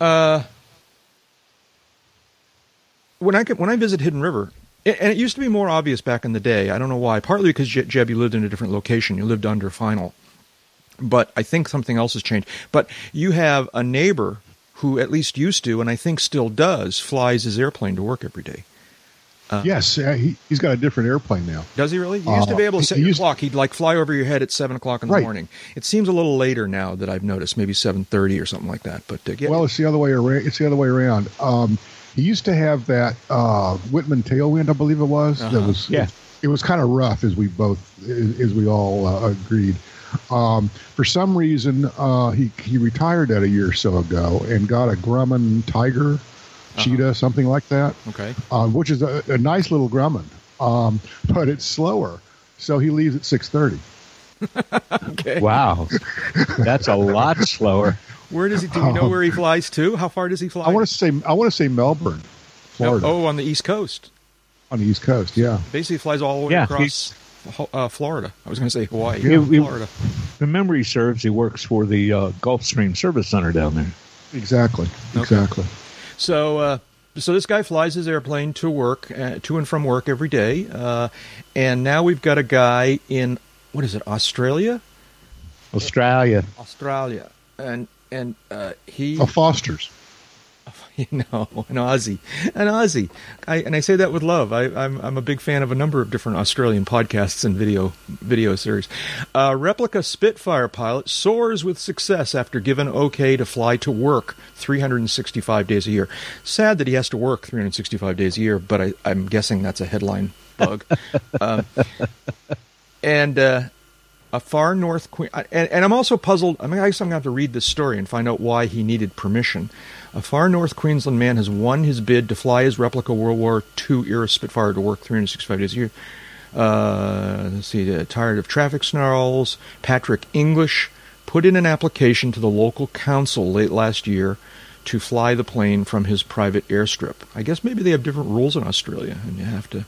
Uh, when I when I visit Hidden River, and it used to be more obvious back in the day. I don't know why. Partly because Jeb, you lived in a different location. You lived under Final, but I think something else has changed. But you have a neighbor who at least used to, and I think still does, flies his airplane to work every day. Uh, yes, uh, he, has got a different airplane now. Does he really? You used to be able to set your clock. He'd like fly over your head at seven o'clock in the right. morning. It seems a little later now that I've noticed, maybe seven thirty or something like that. But uh, yeah. well, it's the other way around. It's the other way around. Um, he used to have that uh, Wittman tailwind, I believe it was. Uh-huh. That was yeah. It, it, was kind of rough, as we both as we all uh, agreed. Um, for some reason, uh, he he retired that a year or so ago and got a Grumman Tiger uh-huh. cheetah, something like that. Okay. Uh, which is a, a, nice little Grumman, um, but it's slower. So he leaves at six thirty. okay. Wow, that's a lot slower. Where does he? Do you know where he flies to? How far does he fly? I want to say I want to say Melbourne, Florida. Oh, on the East Coast. On the East Coast, yeah. Basically, flies all the way yeah, across uh, Florida. I was going to say Hawaii. Yeah, Florida. The memory serves, he works for the uh, Gulfstream Service Center down there. Exactly. Exactly. Okay. So, uh, so this guy flies his airplane to work, uh, to and from work every day, uh, and now we've got a guy in what is it, Australia? Australia. Australia, and and uh, he. Oh, Foster's. You know, an Aussie, an Aussie, I, and I say that with love. I, am I'm, I'm a big fan of a number of different Australian podcasts and video video series. Uh, replica Spitfire pilot soars with success after given okay to fly to work 365 days a year. Sad that he has to work 365 days a year, but I, am guessing that's a headline bug. um, and uh, a far north queen, and, and, I'm also puzzled. I mean, I guess I'm going to have to read this story and find out why he needed permission. A far north Queensland man has won his bid to fly his replica World War II era Spitfire to work 365 days a year. Uh, let's see, uh, tired of traffic snarls. Patrick English put in an application to the local council late last year to fly the plane from his private airstrip. I guess maybe they have different rules in Australia, and you have to.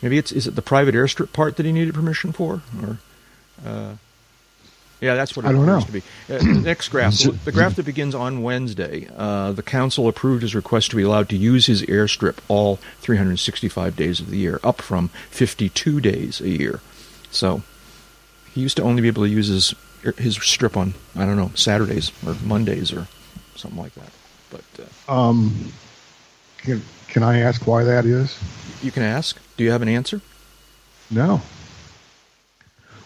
Maybe it's is it the private airstrip part that he needed permission for, or. Uh, yeah, that's what it I don't know. to be. Uh, the next graph, the graph that begins on Wednesday, uh, the council approved his request to be allowed to use his airstrip all 365 days of the year, up from 52 days a year. So he used to only be able to use his his strip on I don't know Saturdays or Mondays or something like that. But uh, um, can can I ask why that is? You can ask. Do you have an answer? No.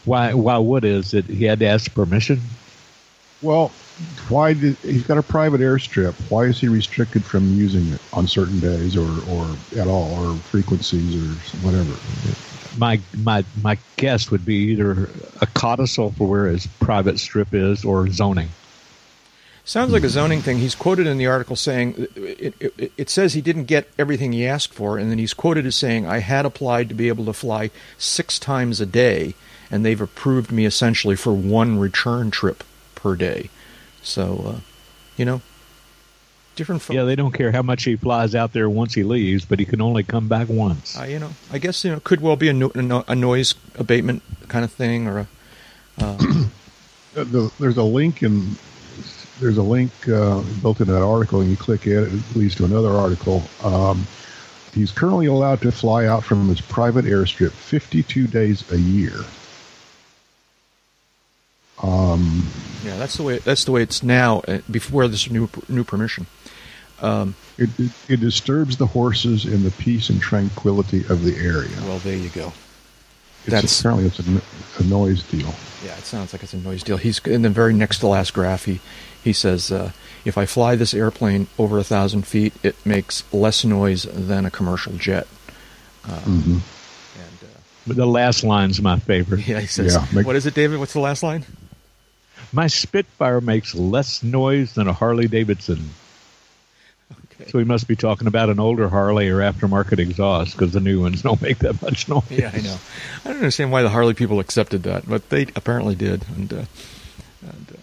Why? Why? What is it? He had to ask permission. Well, why did he's got a private airstrip? Why is he restricted from using it on certain days or or at all or frequencies or whatever? My my my guess would be either a codicil for where his private strip is or zoning. Sounds like a zoning thing. He's quoted in the article saying it, it, it, says he didn't get everything he asked for, and then he's quoted as saying, "I had applied to be able to fly six times a day, and they've approved me essentially for one return trip per day. So, uh, you know, different. Folks. Yeah, they don't care how much he flies out there once he leaves, but he can only come back once. Uh, you know, I guess you know could well be a, no, a noise abatement kind of thing, or a. Uh, there's a link in there's a link uh, built into that article, and you click it, it leads to another article. Um, he's currently allowed to fly out from his private airstrip 52 days a year. Um, yeah, that's the way. That's the way it's now. Uh, before this new new permission, um, it, it, it disturbs the horses in the peace and tranquility of the area. Well, there you go. It's that's apparently it's a, a, noise deal. Yeah, it sounds like it's a noise deal. He's in the very next to last graph. He he says, uh, if I fly this airplane over a thousand feet, it makes less noise than a commercial jet. Uh, mm-hmm. And uh, the last line's my favorite. Yeah, he says. Yeah, make, what is it, David? What's the last line? My Spitfire makes less noise than a Harley Davidson. Okay. So he must be talking about an older Harley or aftermarket exhaust because the new ones don't make that much noise. Yeah, I know. I don't understand why the Harley people accepted that, but they apparently did. And, uh, and uh,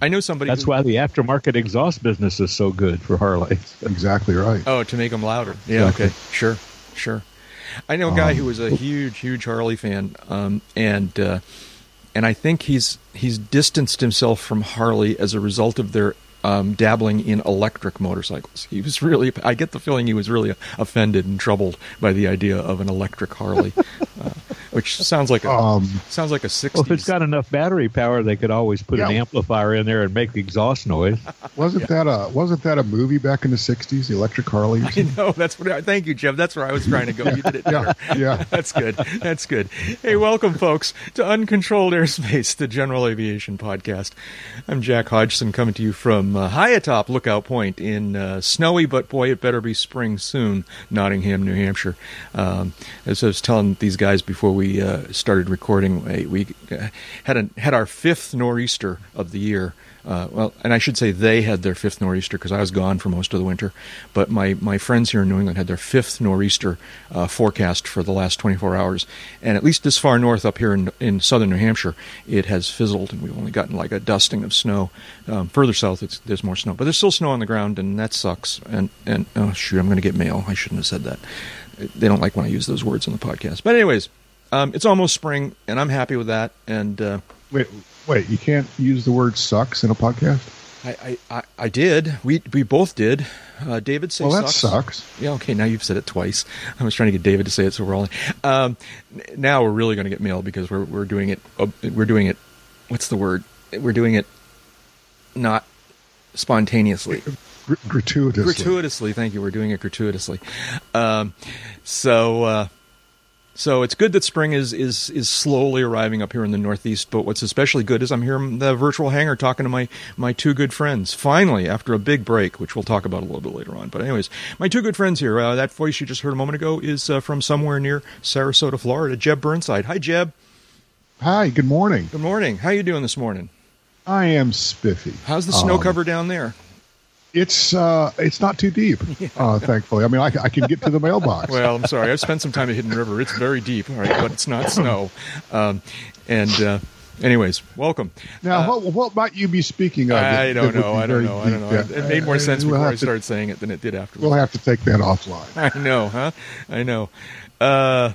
I know somebody. That's who, why the aftermarket exhaust business is so good for Harleys. Exactly right. Oh, to make them louder. Yeah. Exactly. Okay. Sure. Sure. I know a guy um, who was a huge, huge Harley fan, um, and uh, and I think he's he's distanced himself from Harley as a result of their um, dabbling in electric motorcycles. He was really, I get the feeling he was really offended and troubled by the idea of an electric Harley, uh, which sounds like a um, sounds like a 60s. Well, if it's got enough battery power, they could always put yeah. an amplifier in there and make the exhaust noise. wasn't yeah. that a wasn't that a movie back in the '60s, the Electric Harley? I know that's what. I, thank you, Jeff. That's where I was trying to go. You did it. yeah, yeah. that's good. That's good. Hey, welcome, folks, to Uncontrolled Airspace, the General Aviation Podcast. I'm Jack Hodgson, coming to you from uh, high atop Lookout Point in uh, snowy, but boy, it better be spring soon, Nottingham, New Hampshire. Um, as I was telling these guys before we uh, started recording, we uh, had a, had our fifth nor'easter of the year. Uh, well, and I should say they had their fifth nor'easter because I was gone for most of the winter. But my, my friends here in New England had their fifth nor'easter uh, forecast for the last 24 hours. And at least this far north up here in, in southern New Hampshire, it has fizzled and we've only gotten like a dusting of snow. Um, further south, there's more snow. But there's still snow on the ground and that sucks. And, and oh, shoot, I'm going to get mail. I shouldn't have said that. They don't like when I use those words in the podcast. But, anyways, um, it's almost spring and I'm happy with that. And, uh, Wait, wait, you can't use the word "sucks" in a podcast. I, I, I did. We we both did. Uh, David said, "Well, that sucks. sucks." Yeah. Okay. Now you've said it twice. I was trying to get David to say it, so we're all. Um, now we're really going to get mail because we're we're doing it. Uh, we're doing it. What's the word? We're doing it not spontaneously. Gr- gratuitously. Gratuitously. Thank you. We're doing it gratuitously. Um, so. Uh, so it's good that spring is, is is slowly arriving up here in the Northeast. But what's especially good is I'm here in the virtual hangar talking to my my two good friends. Finally, after a big break, which we'll talk about a little bit later on. But anyways, my two good friends here. Uh, that voice you just heard a moment ago is uh, from somewhere near Sarasota, Florida. Jeb Burnside. Hi, Jeb. Hi. Good morning. Good morning. How you doing this morning? I am spiffy. How's the snow um, cover down there? It's uh, it's not too deep, yeah. uh, thankfully. I mean, I, I, can get to the mailbox. well, I'm sorry. I've spent some time at Hidden River. It's very deep, all right, but it's not snow. Um, and uh, anyways, welcome. Now, uh, what, what might you be speaking of? I don't know. I don't know. I don't know. It, it made more sense we'll before I started to, saying it than it did afterwards. We'll have to take that offline. I know, huh? I know. Uh,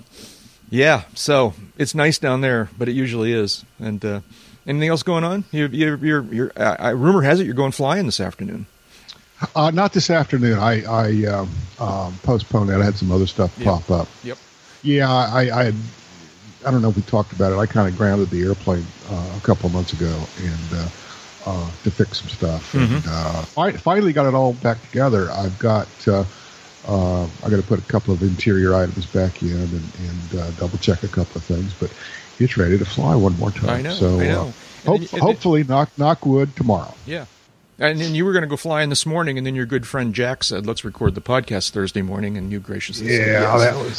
yeah. So it's nice down there, but it usually is. And uh, anything else going on? You, you, you're, you're, uh, rumor has it you're going flying this afternoon. Uh, not this afternoon. I, I um, um, postponed that. I had some other stuff yep. pop up. Yep. Yeah, I, I, I don't know if we talked about it. I kind of grounded the airplane uh, a couple of months ago and uh, uh to fix some stuff. Mm-hmm. And uh, I finally got it all back together. I've got. Uh, I got to put a couple of interior items back in and, and uh, double check a couple of things, but it's ready to fly one more time. I know. So, I know. Hope, hopefully, knock knock wood tomorrow. Yeah, and then you were going to go flying this morning, and then your good friend Jack said, "Let's record the podcast Thursday morning," and you graciously yeah, said yes. that was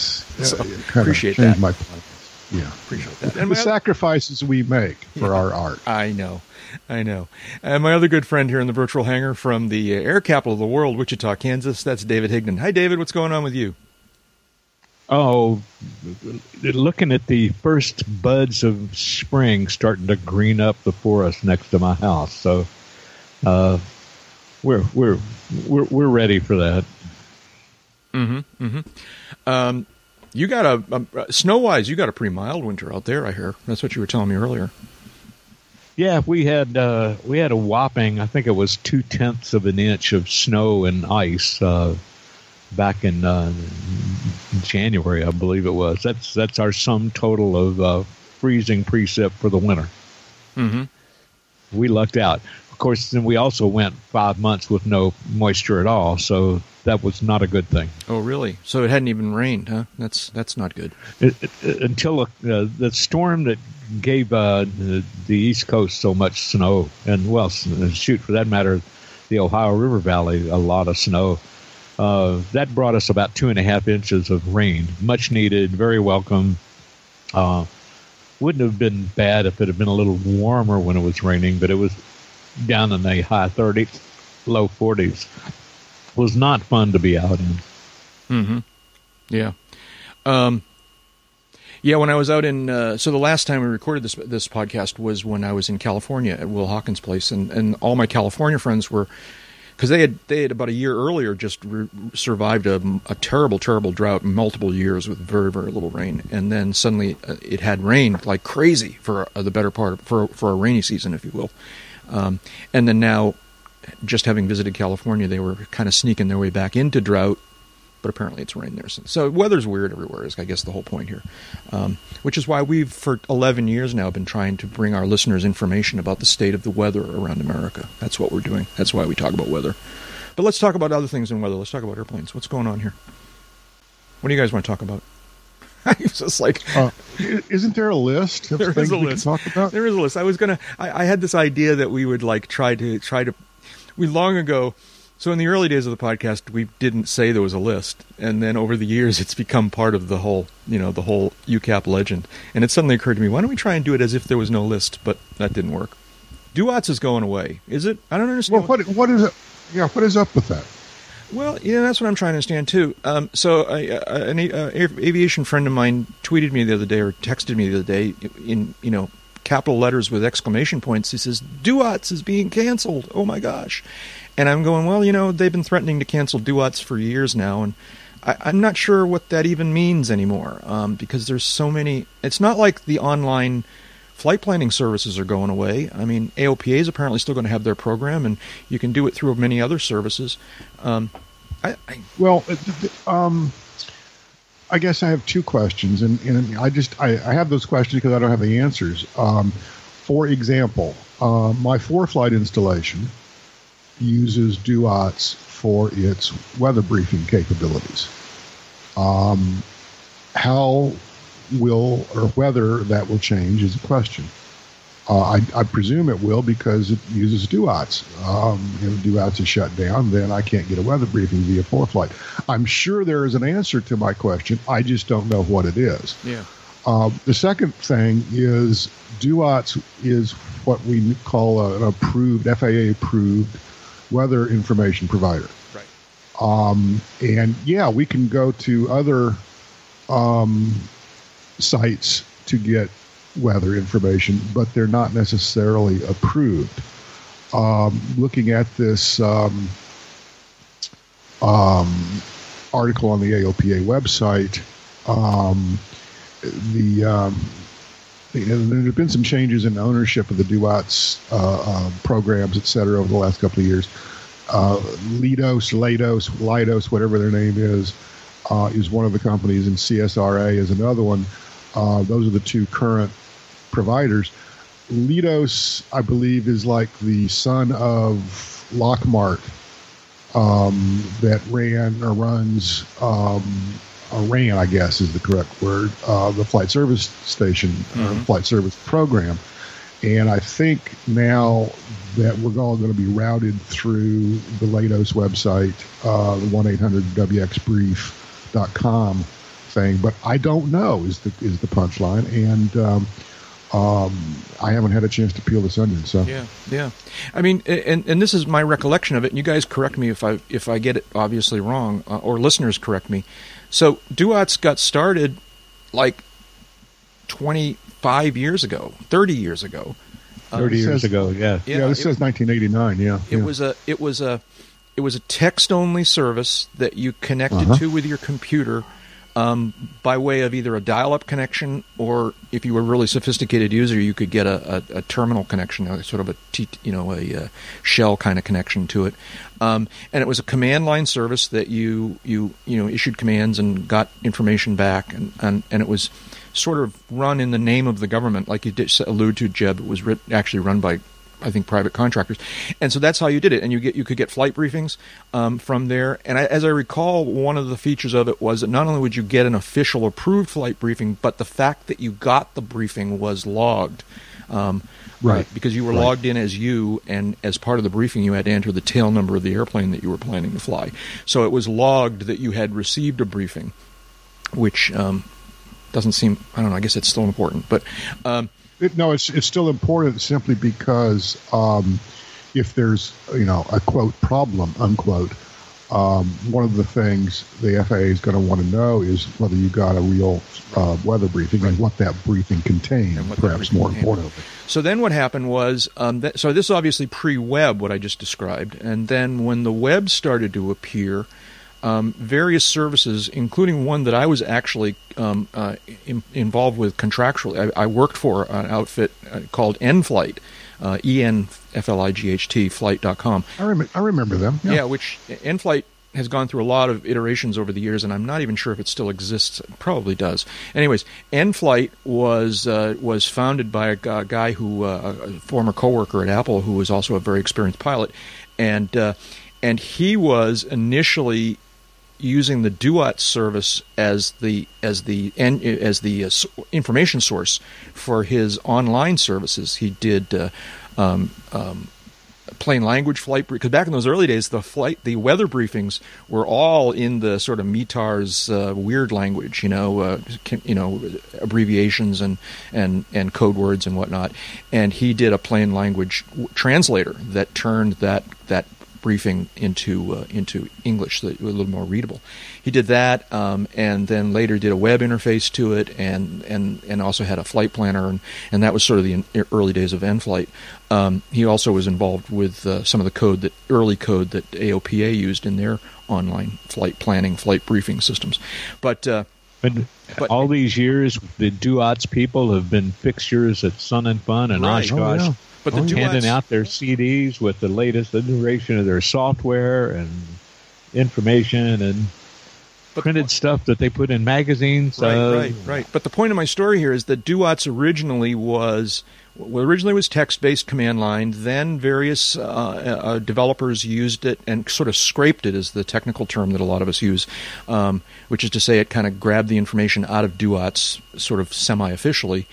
so, yeah, appreciate that. My plans. Yeah, appreciate that. And the sacrifices we make for yeah, our art. I know, I know. And my other good friend here in the virtual hangar from the uh, air capital of the world, Wichita, Kansas. That's David Higdon. Hi, David. What's going on with you? Oh, looking at the first buds of spring starting to green up the forest next to my house. So uh, we're we're we're we're ready for that. Mm-hmm. Mm-hmm. Um, you got a, a snow wise, you got a pretty mild winter out there. I hear that's what you were telling me earlier. Yeah, we had uh, we had a whopping. I think it was two tenths of an inch of snow and ice uh, back in uh, January, I believe it was. That's that's our sum total of uh, freezing precip for the winter. Mm-hmm. We lucked out. Course, then we also went five months with no moisture at all, so that was not a good thing. Oh, really? So it hadn't even rained, huh? That's that's not good. It, it, until uh, the storm that gave uh, the, the, East Coast so much snow, and well, shoot, for that matter, the Ohio River Valley, a lot of snow. Uh, that brought us about two and a half inches of rain, much needed, very welcome. Uh, wouldn't have been bad if it had been a little warmer when it was raining, but it was down in the high 30s, low 40s. Was not fun to be out in. Mm-hmm. Yeah. Um, yeah, when I was out in, uh, so the last time we recorded this this podcast was when I was in California at Will Hawkins' place, and, and all my California friends were, because they had they had about a year earlier just re- survived a, a, terrible terrible drought, multiple years with very very little rain, and then suddenly uh, it had rained like crazy for uh, the better part of, for for a rainy season, if you will, um, and then now just having visited California, they were kind of sneaking their way back into drought but apparently it's rained there since. So weather's weird everywhere. Is I guess the whole point here, um, which is why we've for 11 years now been trying to bring our listeners information about the state of the weather around America. That's what we're doing. That's why we talk about weather. But let's talk about other things than weather. Let's talk about airplanes. What's going on here? What do you guys want to talk about? it's just like, uh, isn't there a list of there things is a list. talk about? There is a list. I was gonna. I, I had this idea that we would like try to try to. We long ago so in the early days of the podcast, we didn't say there was a list, and then over the years, it's become part of the whole, you know, the whole UCAP legend. And it suddenly occurred to me, why don't we try and do it as if there was no list? But that didn't work. Duats is going away, is it? I don't understand. Well, what what is it? Yeah, what is up with that? Well, yeah, that's what I'm trying to understand too. Um, so, uh, an uh, aviation friend of mine tweeted me the other day, or texted me the other day, in you know capital letters with exclamation points. He says, "Duats is being canceled." Oh my gosh! And I'm going, well, you know, they've been threatening to cancel Duats for years now, and I, am not sure what that even means anymore um, because there's so many. It's not like the online flight planning services are going away. I mean, AOPA is apparently still going to have their program, and you can do it through many other services. Um, I, I, well, um, I guess I have two questions, and, and I just I, I have those questions because I don't have the answers. Um, for example, uh, my ForeFlight installation uses Duats for its weather briefing capabilities. Um, how will or whether that will change is a question. Uh, I, I, presume it will because it uses Duats. Um, if Duats is shut down, then I can't get a weather briefing via ForeFlight. I'm sure there is an answer to my question. I just don't know what it is. Yeah. Uh, the second thing is Duats is what we call an approved, FAA approved weather information provider. Right. Um, and yeah, we can go to other um, sites to get weather information, but they're not necessarily approved. Um, looking at this um, um, article on the AOPA website, um, the um, there have been some changes in ownership of the Duats uh, uh, programs, et cetera, over the last couple of years. Uh, Lidos, Lados, Lidos, whatever their name is, uh, is one of the companies, and CSRA is another one. Uh, those are the two current providers. Lidos, I believe, is like the son of Lockmart um, that ran or runs um, ran, I guess is the correct word, uh, the flight service station, mm-hmm. flight service program. And I think now that we're all going to be routed through the Lados website, uh, the 1 800 WXBrief.com thing. But I don't know is the, is the punchline. And, um, um, I haven't had a chance to peel this onion. So yeah, yeah. I mean, and and this is my recollection of it. And you guys correct me if I if I get it obviously wrong, uh, or listeners correct me. So Duats got started like 25 years ago, 30 years ago. 30 uh, years says, ago, yeah. Yeah, yeah this it, says 1989, yeah. It yeah. was a it was a it was a text only service that you connected uh-huh. to with your computer um, by way of either a dial-up connection or, if you were a really sophisticated user, you could get a, a, a terminal connection, a sort of a T, you know a, a, shell kind of connection to it. Um, and it was a command line service that you you you know issued commands and got information back, and and, and it was sort of run in the name of the government, like you did allude to, Jeb. It was writ- actually run by I think private contractors, and so that's how you did it. And you get you could get flight briefings um, from there. And I, as I recall, one of the features of it was that not only would you get an official approved flight briefing, but the fact that you got the briefing was logged. Um, right. Because you were right. logged in as you, and as part of the briefing, you had to enter the tail number of the airplane that you were planning to fly. So it was logged that you had received a briefing, which um, doesn't seem, I don't know, I guess it's still important. But um, it, no, it's it's still important simply because um, if there's you know a quote problem unquote, um, one of the things the FAA is going to want to know is whether you got a real uh, weather briefing right. and what that briefing contained. perhaps more importantly. So then, what happened was, um, that, so this is obviously pre-web, what I just described, and then when the web started to appear um, various services, including one that I was actually um, uh, in, involved with contractually. I, I, worked for an outfit uh, called N-Flight, uh, E N F L I G H T flight.com. I, rem- I remember them. Yeah. which Enflight has gone through a lot of iterations over the years, and I'm not even sure if it still exists. It probably does. Anyways, Enflight was uh, was founded by a, a guy who, uh, a former coworker at Apple, who was also a very experienced pilot, and uh, and he was initially using the Duat service as the as the as the uh, information source for his online services. He did. Uh, um, um, plain language flight because back in those early days the flight the weather briefings were all in the sort of METAR's uh, weird language you know uh, you know abbreviations and and and code words and whatnot and he did a plain language translator that turned that that briefing into uh, into English so that a little more readable. He did that, um, and then later did a web interface to it, and and and also had a flight planner, and, and that was sort of the early days of Enflight. Um, he also was involved with uh, some of the code that early code that AOPA used in their online flight planning, flight briefing systems. But uh, But, But- all these years, the Duats people have been fixtures at Sun and Fun and Right. Oh, Oshkosh, yeah. But the Oh, yeah. handing out their CDs with the latest iteration of their software and information and printed stuff that they put in magazines. Right, uh, right, right. But the point of my story here is that Duats originally was well, originally was text-based command line. Then various uh, uh, developers used it and sort of scraped it, is the technical term that a lot of us use, um, which is to say it kind of grabbed the information out of Duats, sort of semi-officially.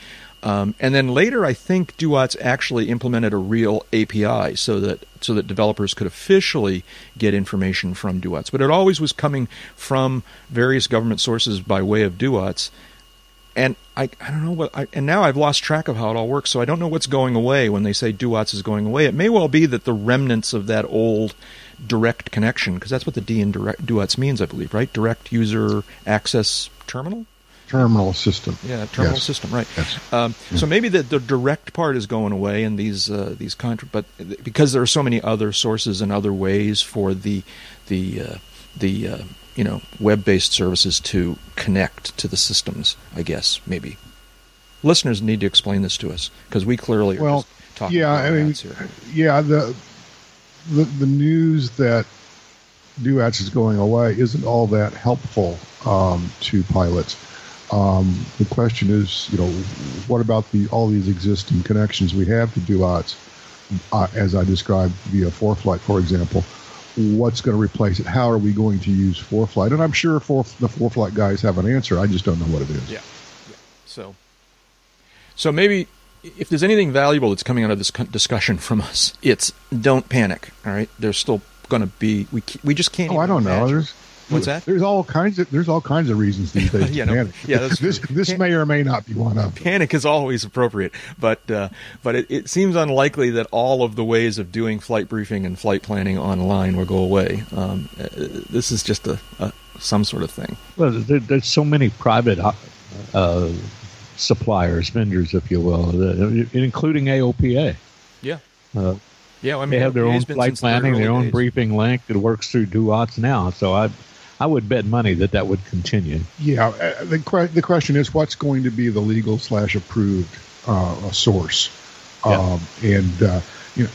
Um, and then later, I think Duats actually implemented a real API so that so that developers could officially get information from Duats. But it always was coming from various government sources by way of Duats. And I, I don't know what I, and now I've lost track of how it all works. So I don't know what's going away when they say Duats is going away. It may well be that the remnants of that old direct connection, because that's what the D in direct Duats means, I believe, right? Direct user access terminal. Terminal system. Yeah, terminal Yes. system, right? Yes. Um, So maybe the, the direct part is going away, and these uh, these contra- but because there are so many other sources and other ways for the the uh, the uh, you know web based services to connect to the systems, I guess maybe listeners need to explain this to us because we clearly are Well, talking yeah, about I mean, here. yeah, the, the the news that Duats is going away isn't all that helpful um, to pilots. Um, the question is, you know, what about the all these existing connections we have to Duats, uh, as I described via ForeFlight, for example? What's going to replace it? How are we going to use ForeFlight? And I'm sure for, the ForeFlight guys have an answer. I just don't know what it is. Yeah. yeah. So, so maybe if there's anything valuable that's coming out of this discussion from us, it's don't panic. All right, there's still going to be we we just can't. Oh, I don't know. There's What's that? There's all kinds of there's all kinds of reasons these days. Yeah, to no, panic. yeah, that's this true. this Can- may or may not be one of them. Panic is always appropriate, but uh, but it, it seems unlikely that all of the ways of doing flight briefing and flight planning online will go away. Um, uh, this is just a, a some sort of thing. Well, there, there's so many private uh, suppliers, vendors, if you will, uh, including AOPA. Yeah, Uh, yeah. I mean, they have their own flight since the very planning, their early own days. briefing link that works through Duats now. So I, I would bet money that that would continue. Yeah, uh, the the question is what's going to be the legal slash approved uh, source, Yeah. um, and uh, you know,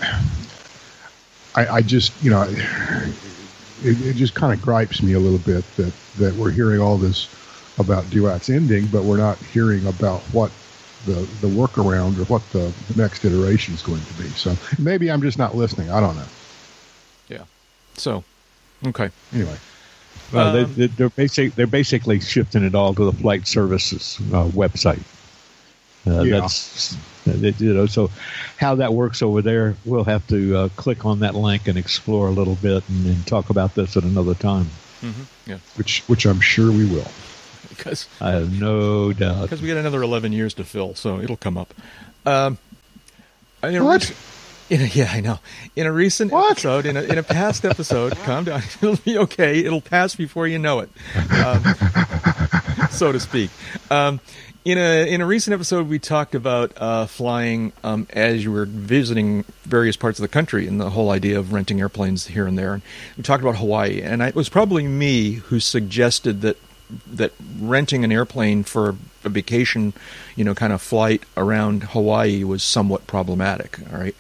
I, I just you know, it, it just kind of gripes me a little bit that that we're hearing all this about Duats ending, but we're not hearing about what the the workaround or what the, the next iteration is going to be. So maybe I'm just not listening. I don't know. Yeah. So, okay. Anyway, Well, Um, they, they're basic. They're basically shifting it all to the flight services uh, website. Uh, Yeah. That's you know. So how that works over there, we'll have to uh, click on that link and explore a little bit and, and talk about this at another time. Mm-hmm. Yeah, which which I'm sure we will. because I have no doubt. because we got another 11 years to fill, so it'll come up. Um, in a What? In a, yeah, I know. In a recent What? episode, in a, in a past episode, calm down. It'll be okay. It'll pass before you know it, um, so to speak. Um, in a in a recent episode, we talked about uh, flying um, as you were visiting various parts of the country, and the whole idea of renting airplanes here and there. And we talked about Hawaii, and I, it was probably me who suggested that that renting an airplane for a vacation, you know, kind of flight around Hawaii was somewhat problematic. All right.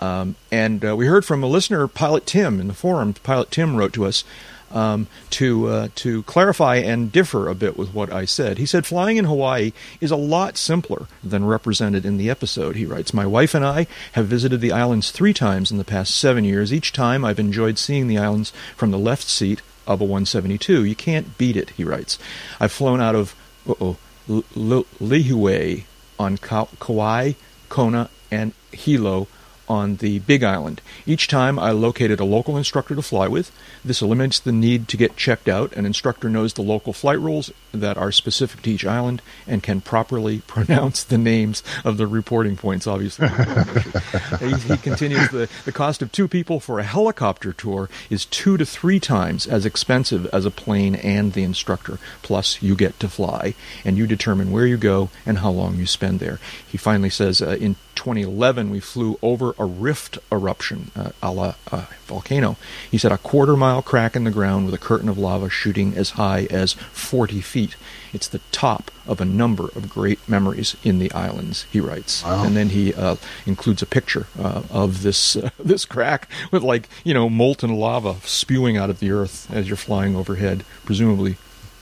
Um, and uh, we heard from a listener, Pilot Tim, in the forum. Pilot Tim wrote to us um, to uh, to clarify and differ a bit with what I said. He said flying in Hawaii is a lot simpler than represented in the episode. He writes, "My wife and I have visited the islands three times in the past seven years. Each time, I've enjoyed seeing the islands from the left seat of a 172. You can't beat it." He writes, "I've flown out of uh-oh, Lihue on Kauai, Kona, and Hilo." On the Big Island. Each time I located a local instructor to fly with. This eliminates the need to get checked out. An instructor knows the local flight rules that are specific to each island and can properly pronounce the names of the reporting points, obviously. he, he, continues the, the cost of two people for a helicopter tour is two to three times as expensive as a plane and the instructor. Plus, you get to fly, and you determine where you go and how long you spend there. He finally says uh, in 2011, we flew over a rift eruption, uh, a la uh, volcano. He said a quarter mile crack in the ground with a curtain of lava shooting as high as 40 feet. It's the top of a number of great memories in the islands, he writes. Wow. And then he uh, includes a picture uh, of this uh, this crack with like, you know, molten lava spewing out of the earth as you're flying overhead, presumably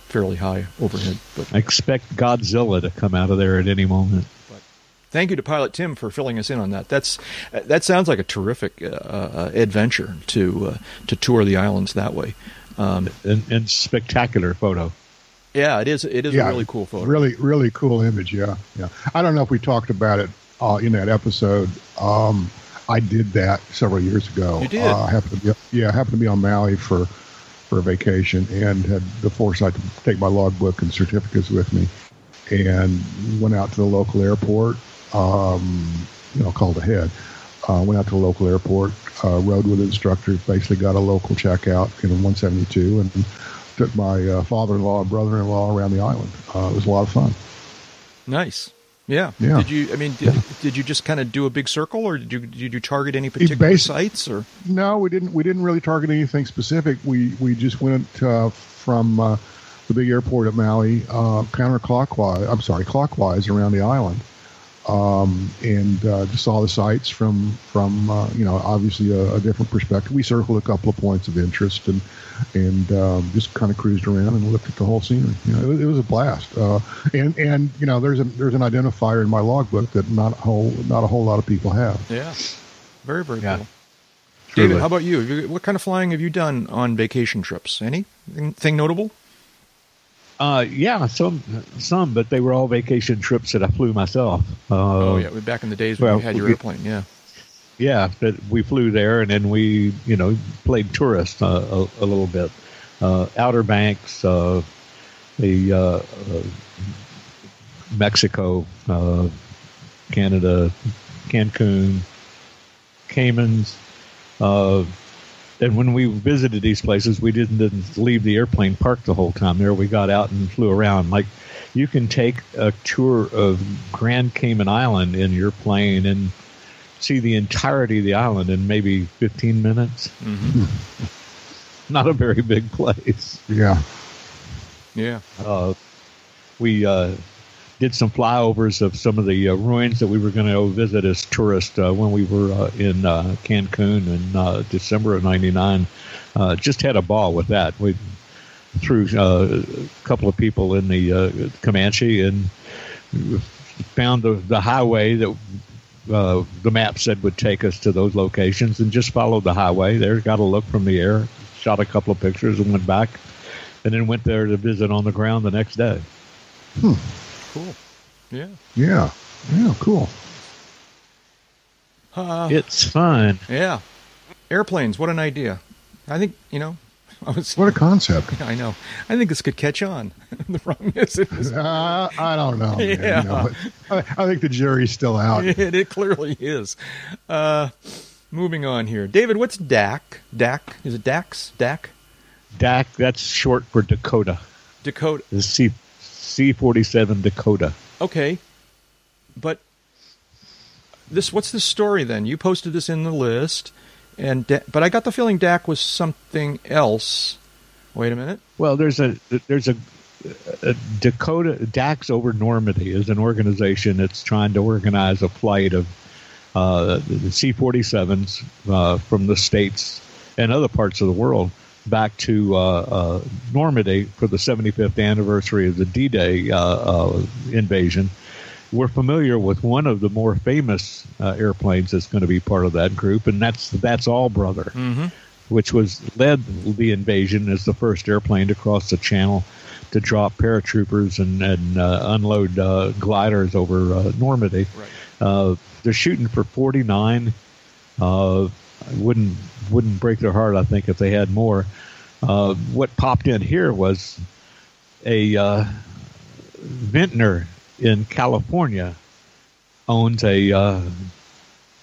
fairly high overhead. But I expect Godzilla to come out of there at any moment thank you to Pilot Tim for filling us in on that. That's that sounds like a terrific uh, uh, adventure to uh, to tour the islands that way. Um, and, and, spectacular photo. Yeah, it is. It is yeah, a really cool photo. Really, really cool image. Yeah, yeah. I don't know if we talked about it uh, in that episode. Um, I did that several years ago. You did. Uh, happened to be, yeah, I happened to be on Maui for for a vacation and had the foresight to take my logbook and certificates with me, and went out to the local airport um, you know, called ahead. Uh, went out to a local airport, uh, rode with instructors, basically got a local checkout in 172, and took my uh, father-in-law and brother-in-law around the island. Uh, it was a lot of fun. Nice. Yeah. yeah. Did you? I mean, did, yeah. did you just kind of do a big circle, or did you did you target any particular basi- sites? Or no, we didn't. We didn't really target anything specific. We we just went uh, from uh, the big airport at Maui counterclockwise. I'm sorry, clockwise around the island um, and uh, just saw the sights from from uh, you know obviously a, a, different perspective. We circled a couple of points of interest and and um, just kind of cruised around and looked at the whole scenery. You know, it, was, it was a blast. Uh, and and you know, there's a there's an identifier in my logbook that not a whole not a whole lot of people have. Yeah, very very yeah. cool. David, how about you? What kind of flying have you done on vacation trips? Anything notable? Uh, yeah, some, some, but they were all vacation trips that I flew myself. Uh, oh yeah, back in the days when well, you had your airplane, yeah. Yeah, but we flew there, and then we, you know, played tourist uh, a, a, little bit. Uh, Outer Banks, uh, the uh, uh, Mexico, Canada, Cancun, Caymans and when we visited these places, we didn't, didn't leave the airplane parked the whole time there. We got out and flew around. Like you can take a tour of Grand Cayman Island in your plane and see the entirety of the island in maybe 15 minutes. Mm-hmm. Not a very big place. Yeah. Yeah. Uh, we uh, did some flyovers of some of the uh, ruins that we were going to visit as tourists uh, when we were uh, in uh, Cancun in uh, December of '99. Uh, just had a ball with that. We threw a couple of people in the Comanche and found the, the highway that the map said would take us to those locations, and just followed the highway. There, got a look from the air, shot a couple of pictures, and went back, and then went there to visit on the ground the next day. Hmm cool. Yeah. Yeah. Yeah. Cool. Uh, it's fun. Yeah. Airplanes. What an idea. I think you know. I was, what a concept! I know. I think this could catch on. the problem is, it was, uh, I don't know. Man, yeah. You know, I, I, think the jury's still out. It, it clearly is. Uh, moving on here, David. What's DAC? DAC is it DAX? DAC? DAC. That's short for Dakota. Dakota. The C C forty seven Dakota. Okay, but this what's the story then? You posted this in the list, and but I got the feeling DAC was something else. Wait a minute. Well, there's a there's a uh, Dakota Daks over Normandy is an organization that's trying to organize a flight of uh, the C-47s uh, from the states and other parts of the world back to uh, uh Normandy for the 75th anniversary of the D-Day uh, invasion. We're familiar with one of the more famous airplanes that's going to be part of that group, and that's that's All Brother. Mm-hmm which was led the invasion as the first airplane to cross the channel to drop paratroopers and, and uh, unload uh, gliders over uh, Normandy. Right. Uh, they're shooting for 49. Uh, wouldn't wouldn't break their heart, I think, if they had more. Uh, what popped in here was a vintner in California owns a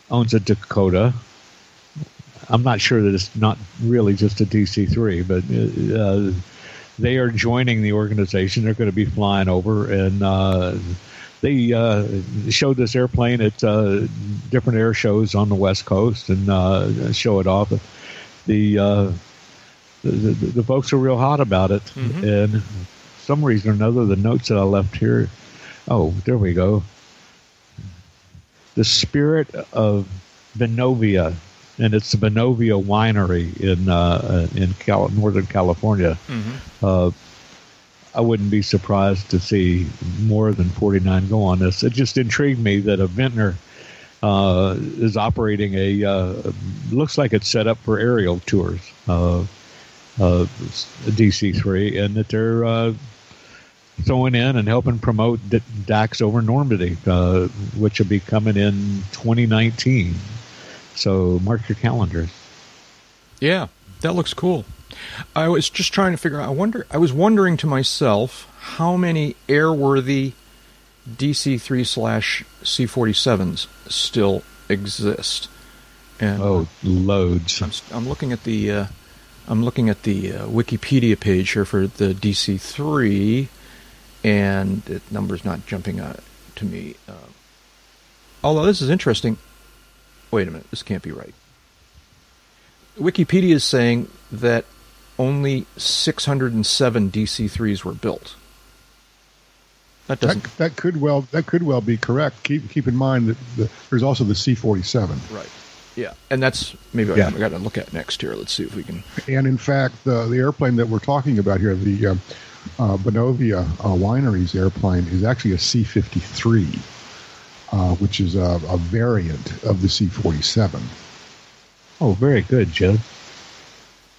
owns a Dakota I'm not sure that it's not really just a DC3, but uh, they are joining the organization. They're going to be flying over, and uh, they uh, showed this airplane at uh, different air shows on the West Coast and uh, show it off. The, uh, the, the, the folks are real hot about it, mm-hmm. and some reason or another, the notes that I left here. Oh, there we go. The spirit of Benovia and it's the Benovia Winery in uh, in Cal- Northern California. Mm-hmm. Uh, I wouldn't be surprised to see more than 49 go on this. It just intrigued me that a vintner uh, is operating a uh, looks like it's set up for aerial tours, uh, uh, DC3, and that they're throwing in and helping promote Daks over Normandy, which will be coming in 2019. So mark your calendars. Yeah, that looks cool. I was just trying to figure out. I wonder. I was wondering to myself how many airworthy DC three slash C forty sevens still exist. And oh, loads. I'm, I'm looking at the. Uh, I'm looking at the uh, Wikipedia page here for the DC three, and the number's not jumping out to me. Uh, although this is interesting, wait a minute, this can't be right. Wikipedia is saying that only 607 DC3s were built. That doesn't. That, that, could well that could well be correct. Keep keep in mind that the, there's also the C47. Right. Yeah, and that's maybe yeah. I got to look at next here. Let's see if we can. And in fact, the the airplane that we're talking about here, the uh, uh, Benovia uh, Wineries airplane, is actually a C53 uh, which is a, a, variant of the C-47. Oh, very good, Jeb.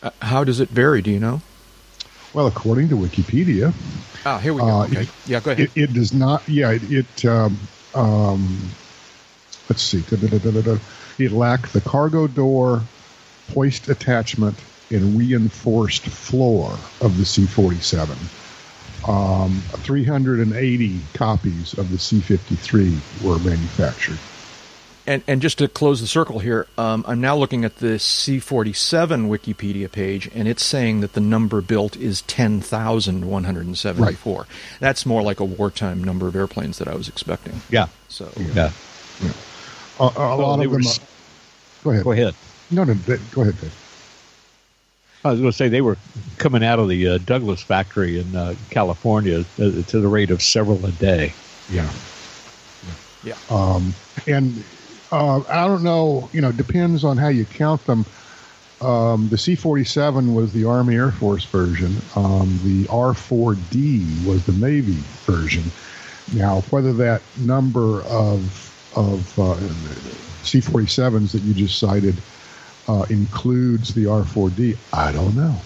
Uh, how does it vary? Do you know? Well, according to Wikipedia. Ah, here we go. Uh, okay. It, yeah, go ahead. It, it, does not. Yeah, it. it um, um, let's see. It lacked the cargo door, hoist attachment, and reinforced floor of the C-47 um, 380 copies of the C-53 were manufactured. And, and just to close the circle here, um, I'm now looking at the C-47 Wikipedia page, and it's saying that the number built is 10,174. Right. That's more like a wartime number of airplanes that I was expecting. Yeah. So yeah. yeah. A, a lot of them. Were, uh, go ahead. Go ahead. No, no. Go ahead, Dave. I was going to say they were coming out of the uh, Douglas factory in uh, California uh, to the rate of several a day. Yeah. Yeah. Um, and uh, I don't know, you know, depends on how you count them. Um, the C 47 was the Army Air Force version, um, the R 4D was the Navy version. Now, whether that number of, of uh, C 47s that you just cited uh, includes the R4D? I don't know.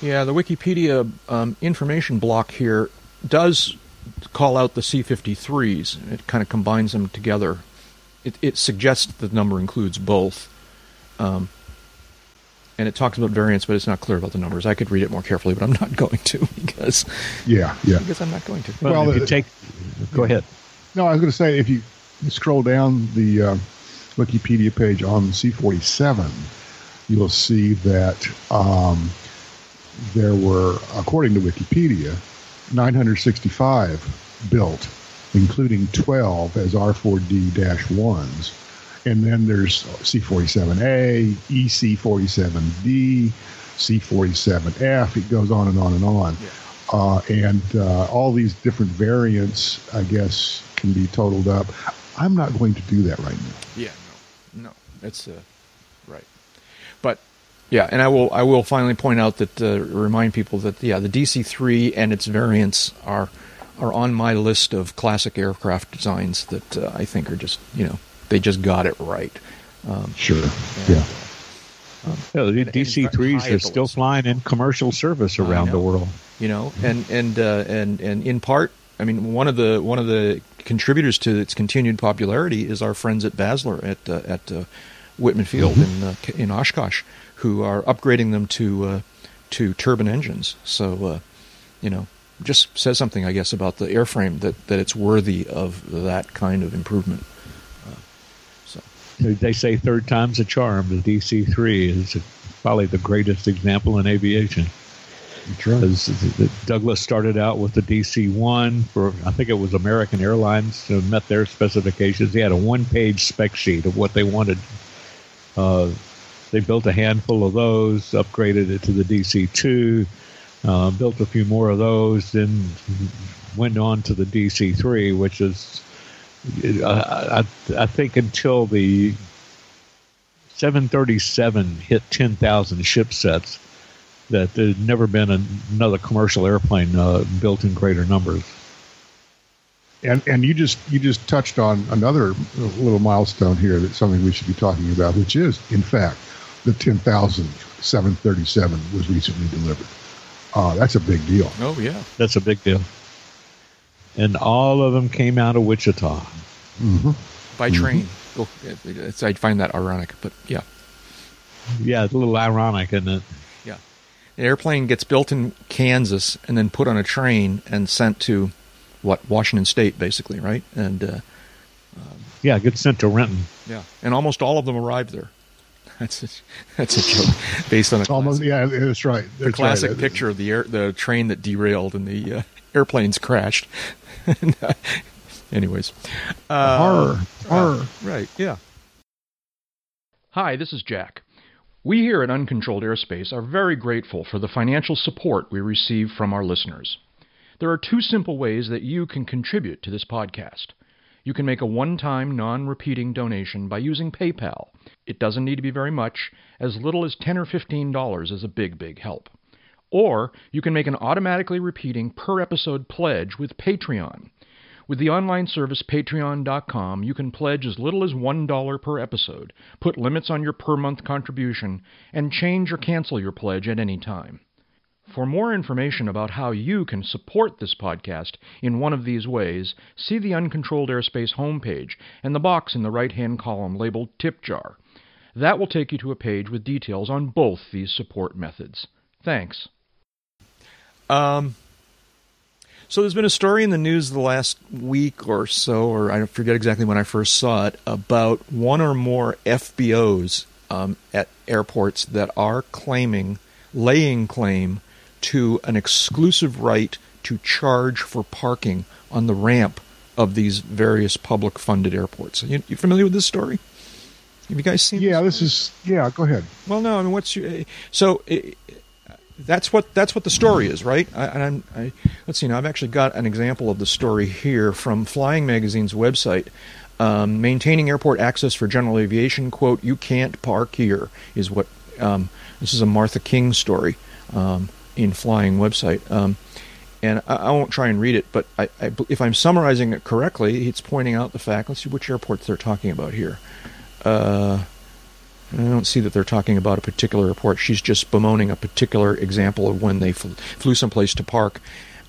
Yeah, the Wikipedia um, information block here does call out the C53s. It kind of combines them together. It, it suggests the number includes both. Um, and it talks about variance, but it's not clear about the numbers. I could read it more carefully, but I'm not going to because yeah, yeah, because I'm not going to. Well, well if you uh, take, go ahead. No, I was going to say if you scroll down the uh, Wikipedia page on C47, you'll see that um, there were, according to Wikipedia, 965 built, including 12 as R4D 1s. And then there's C47A, EC47D, C47F. It goes on and on and on. Yeah. uh, and uh, all these different variants, I guess, can be totaled up. I'm not going to do that right now. Yeah, no, no, that's uh, right. But yeah, and I will I will finally point out that uh, remind people that yeah, the DC-3 and its variants are are on my list of classic aircraft designs that uh, I think are just you know they just got it right. Um, sure. yeah. Um, yeah, the DC threes are still flying in commercial service around the world. You know, and and uh, and and in part, I mean, one of the one of the contributors to its continued popularity is our friends at Basler at uh, at uh, Wittman Field mm-hmm. in uh, in Oshkosh, who are upgrading them to uh, to turbine engines. So, uh, you know, just says something, I guess, about the airframe that that it's worthy of that kind of improvement. so, they say third time's a charm. The DC three is probably the greatest example in aviation. Because Douglas started out with the DC one for I think it was American Airlines to met their specifications. He had a one page spec sheet of what they wanted. Uh, they built a handful of those, upgraded it to the DC two, uh, built a few more of those, then went on to the DC three, which is uh, I, I think until the 737 hit 10,000 ship sets that there'd never been another commercial airplane uh, built in greater numbers. And and you just you just touched on another little milestone here that's something we should be talking about, which is in fact the 10,000 737 was recently delivered. Uh, that's a big deal. Oh yeah, that's a big deal. And all of them came out of Wichita mm-hmm. by train. Mm-hmm. Oh, I find that ironic, but yeah. Yeah, it's a little ironic, isn't it? Yeah, an airplane gets built in Kansas and then put on a train and sent to what Washington State, basically, right? And uh, um, yeah, gets sent to Renton. Yeah, and almost all of them arrived there. That's a, that's a joke based on a almost classic, yeah that's right that's the classic right. picture of the air the train that derailed and the uh, airplanes crashed. and, uh, anyways, uh, horror horror right yeah. Hi, this is Jack. We here at Uncontrolled Airspace are very grateful for the financial support we receive from our listeners. There are two simple ways that you can contribute to this podcast. You can make a one time, non repeating donation by using PayPal. It doesn't need to be very much, as little as 10 or $15 is a big, big help. Or you can make an automatically repeating per episode pledge with Patreon. With the online service patreon.com, you can pledge as little as $1 per episode, put limits on your per month contribution, and change or cancel your pledge at any time. For more information about how you can support this podcast in one of these ways, see the Uncontrolled Airspace homepage and the box in the right hand column labeled Tip Jar. That will take you to a page with details on both these support methods. Thanks. Um, so there's been a story in the news the last week or so, or I forget exactly when I first saw it, about one or more FBOs um, at airports that are claiming, laying claim to an exclusive right to charge for parking on the ramp of these various public funded airports. You, you familiar with this story? Have you guys seen? Yeah, this, this is. Yeah, go ahead. Well, no, I mean, what's your so? that's what that's what the story is, right? I, and I'm, I, let's see. Now I've actually got an example of the story here from Flying Magazine's website. Um, maintaining airport access for general aviation. "Quote: You can't park here." Is what um, this is a Martha King story um, in Flying website. Um, and I, I, won't try and read it, but I, I, if I'm summarizing it correctly, it's pointing out the fact. Let's see which airports they're talking about here. Uh, I don't see that they're talking about a particular report. She's just bemoaning a particular example of when they fl- flew someplace to park,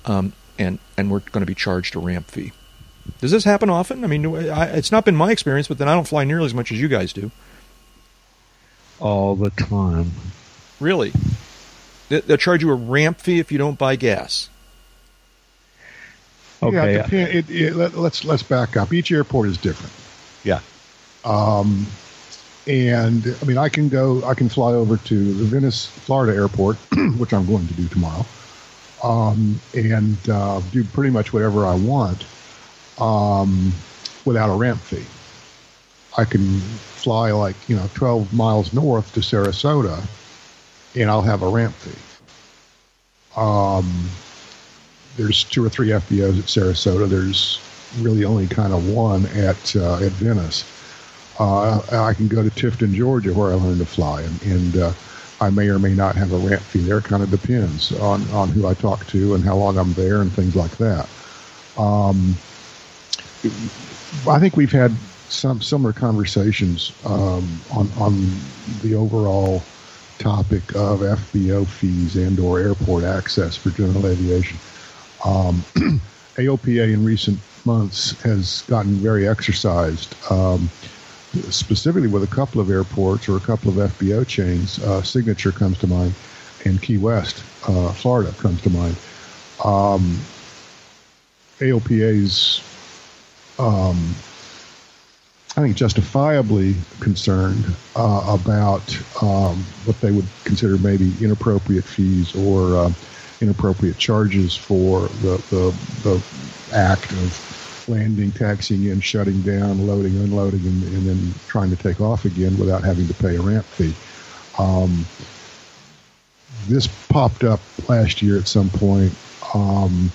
um, and and we're going to be charged a ramp fee. Does this happen often? I mean, I, it's not been my experience, but then I don't fly nearly as much as you guys do. All the time. Really? They, will charge you a ramp fee if you don't buy gas. Okay. Yeah, it, it, let, let's let's back up. Each airport is different. Yeah. Um, and I mean, I can go, I can fly over to the Venice, Florida airport, which I'm going to do tomorrow, um, and uh, do pretty much whatever I want um, without a ramp fee. I can fly like, you know, 12 miles north to Sarasota, and I'll have a ramp fee. Um, there's two or three FBOs at Sarasota. There's really only kind of one at uh, at Venice. Uh, I can go to Tifton, Georgia, where I learned to fly, and, and uh, I may or may not have a ramp fee there. Kind of depends on, on who I talk to and how long I'm there and things like that. Um, I think we've had some similar conversations um, on on the overall topic of FBO fees and or airport access for general aviation. Um, AOPA in recent months has gotten very exercised, um, specifically with a couple of airports or a couple of FBO chains. Uh, Signature comes to mind, and Key West, uh, Florida, comes to mind. Um, AOPA's, um, I think, justifiably concerned uh, about um, what they would consider maybe inappropriate fees or uh, inappropriate charges for the, the, the act of landing, taxiing in, shutting down, loading, unloading, and, and then trying to take off again without having to pay a ramp fee. Um, this popped up last year at some point, um,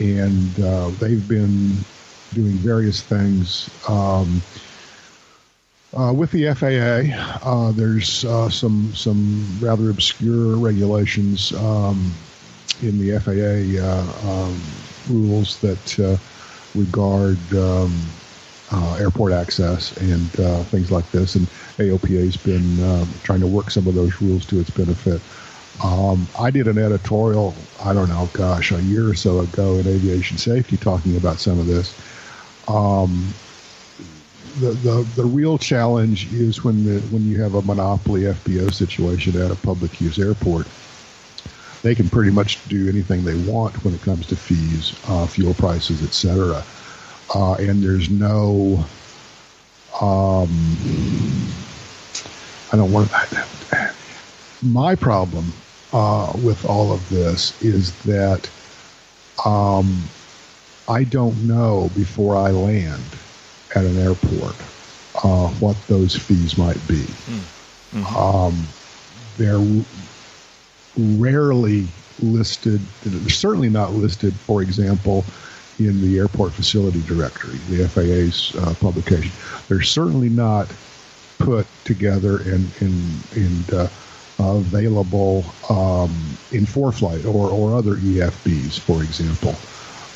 and uh, they've been doing various things. Um, uh, with the FAA, uh, there's uh, some some rather obscure regulations um, in the FAA uh, um, rules that uh, regard um, uh, airport access and things like this, and AOPA has been um, trying to work some of those rules to its benefit. Um, I did an editorial, I don't know, gosh, a year or so ago in aviation safety talking about some of this. Um, the, the, the real challenge is when the when you have a monopoly FBO situation at a public use airport. They can pretty much do anything they want when it comes to fees, uh, fuel prices, etc. Uh, and there's no, um, I don't want. My problem uh, with all of this is that um, I don't know before I land at an airport uh, what those fees might be. Mm-hmm. Um, they're rarely listed, they're certainly not listed, for example, in the airport facility directory, the FAA's uh, publication. They're certainly not put together and, and, and uh, available um, in ForeFlight or, or other EFBs, for example.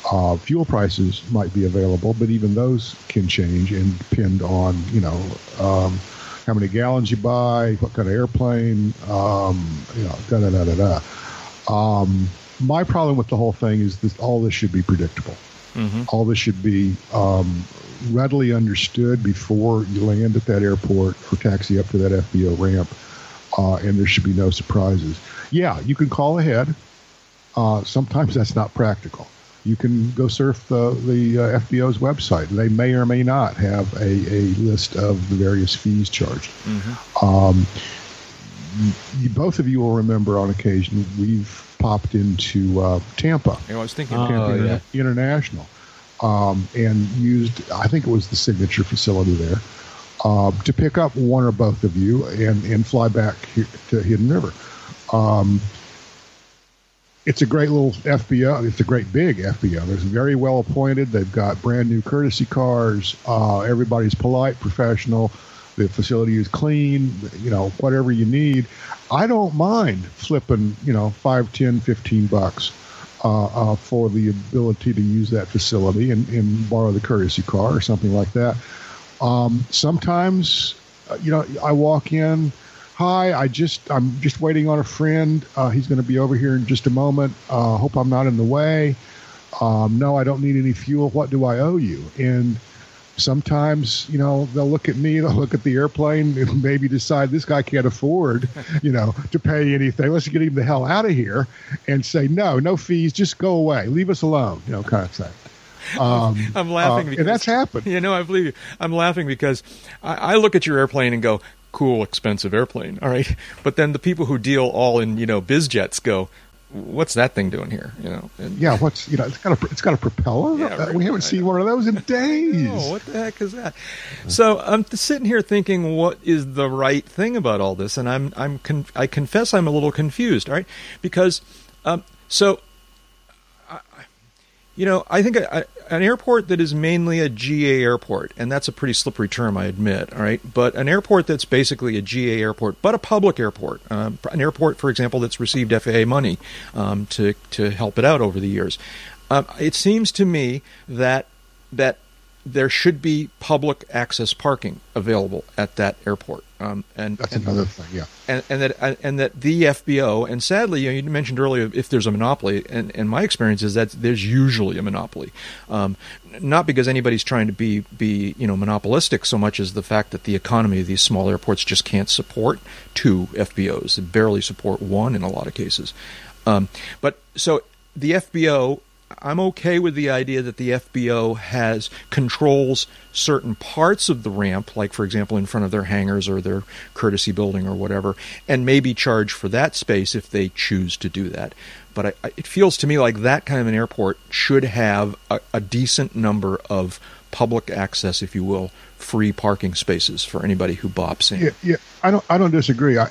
Uh, fuel prices might be available, but even those can change and depend on you know um, how many gallons you buy, what kind of airplane, um, you know, da da da da da. Um, my problem with the whole thing is that all this should be predictable. Mm-hmm. All this should be um, readily understood before you land at that airport or taxi up to that FBO ramp, uh, and there should be no surprises. Yeah, you can call ahead. Uh, sometimes that's not practical you can go surf the, the uh, FBO's website. They may or may not have a, a list of the various fees charged. Mm-hmm. Um, you, both of you will remember on occasion we've popped into uh, Tampa. I was thinking Tampa oh, yeah. International um, and used, I think it was the signature facility there, uh, to pick up one or both of you and, and fly back to Hidden River. Um, it's a great little FBO. It's a great big FBO. It's very well appointed. They've got brand new courtesy cars. Uh, everybody's polite, professional. The facility is clean. You know, whatever you need. I don't mind flipping, you know, five, ten, fifteen bucks uh, uh, for the ability to use that facility and, and, borrow the courtesy car or something like that. Um, sometimes, uh, you know, I walk in hi i just i'm just waiting on a friend. Uh, he's going to be over here in just a moment. Uh, hope i'm not in the way. Um, no i don't need any fuel. What do i owe you? And sometimes you know they'll look at me they'll look at the airplane and maybe decide this guy can't afford you know to pay anything. Let's get him the hell out of here and say no no fees. Just go away. Leave us alone. You know kind of thing. Um, I'm laughing uh, because and that's happened. You know, I believe you. I'm laughing because I, I, look at your airplane and go, cool, expensive airplane. All right. But then the people who deal all in, you know, biz jets go, what's that thing doing here? You know? And, yeah. What's, you know, it's got a, it's got a propeller. Yeah, right, we haven't seen one of those in days. Oh, what the heck is that? So I'm sitting here thinking, what is the right thing about all this? And I'm, I'm, con- I confess I'm a little confused. All right. Because, um, so You know, I think a, a, an airport that is mainly a GA airport, and that's a pretty slippery term, I admit, all right? But an airport that's basically a GA airport, but a public airport, uh, an airport, for example, that's received FAA money um, to, to help it out over the years. Um, it seems to me that that there should be public access parking available at that airport. Um, and that's and, another thing, yeah. And, and, that and that the FBO and sadly, you, know, you, mentioned earlier if there's a monopoly, and, and my experience is that there's usually a monopoly, um, not because anybody's trying to be be you know monopolistic so much as the fact that the economy of these small airports just can't support two FBOs, they barely support one in a lot of cases. Um, but so the FBO I'm okay with the idea that the FBO has controls certain parts of the ramp, like for example in front of their hangars or their courtesy building or whatever, and maybe charge for that space if they choose to do that. But I, it feels to me like that kind of an airport should have a, a decent number of public access, if you will, free parking spaces for anybody who bops in. Yeah, yeah. I don't, I don't disagree. I,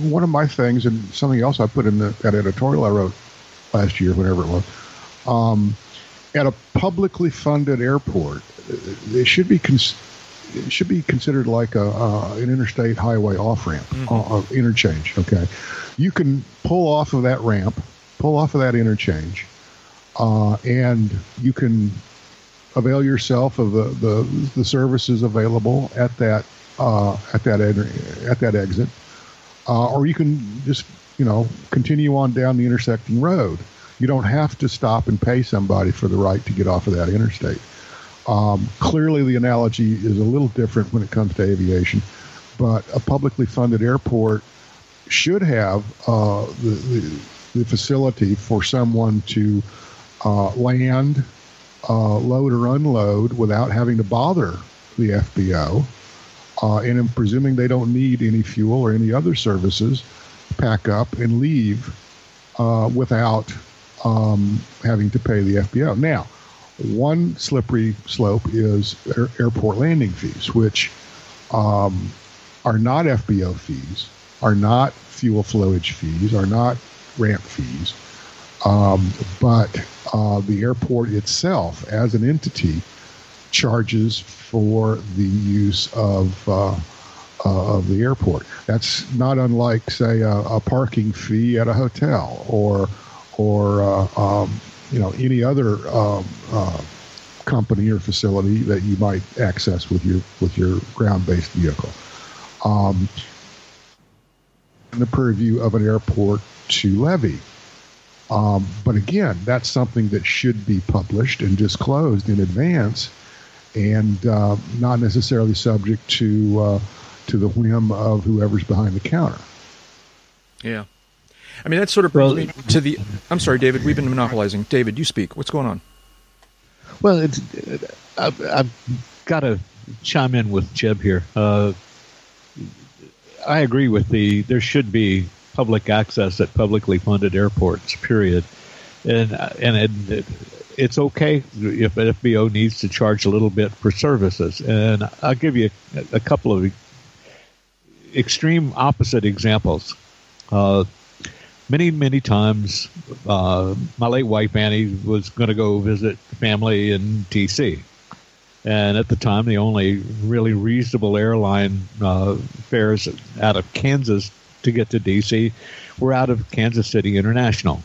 one of my things, and something else I put in the, that editorial I wrote last year, whatever it was. Um, at a publicly funded airport, it should be cons- it should be considered like a uh, an interstate highway off ramp mm-hmm. uh, uh, interchange. Okay, you can pull off of that ramp, pull off of that interchange, uh, and you can avail yourself of the, the, the services available at that uh, at that ed- at that exit, uh, or you can just you know, continue on down the intersecting road. You don't have to stop and pay somebody for the right to get off of that interstate. Um, clearly, the analogy is a little different when it comes to aviation, but a publicly funded airport should have uh, the, the, the, facility for someone to uh, land, uh, load or unload without having to bother the FBO. Uh, and I'm presuming they don't need any fuel or any other services pack up and leave uh, without um, having to pay the FBO. Now, one slippery slope is air- airport landing fees, which um, are not FBO fees, are not fuel flowage fees, are not ramp fees, um, but uh, the airport itself, as an entity, charges for the use of uh, uh, of the airport. That's not unlike, say, a, a parking fee at a hotel or or uh, um, you know any other um, uh, company or facility that you might access with your with your ground-based vehicle. Um, the purview of an airport to levy. Um, but again, that's something that should be published and disclosed in advance, and uh, not necessarily subject to uh, to the whim of whoever's behind the counter. Yeah. I mean, that sort of brings well, me to the. I'm sorry, David. We've been monopolizing. David, you speak. What's going on? Well, it's, I've, I've got to chime in with Jeb here. Uh, I agree with the. There should be public access at publicly funded airports. Period. And and it, it's okay if FBO needs to charge a little bit for services. And I'll give you a, a couple of extreme opposite examples. Uh, many, many times, uh, my late wife Annie was going to go visit family in D.C. And at the time, the only really reasonable airline uh, fares out of Kansas to get to D.C. were out of Kansas City International.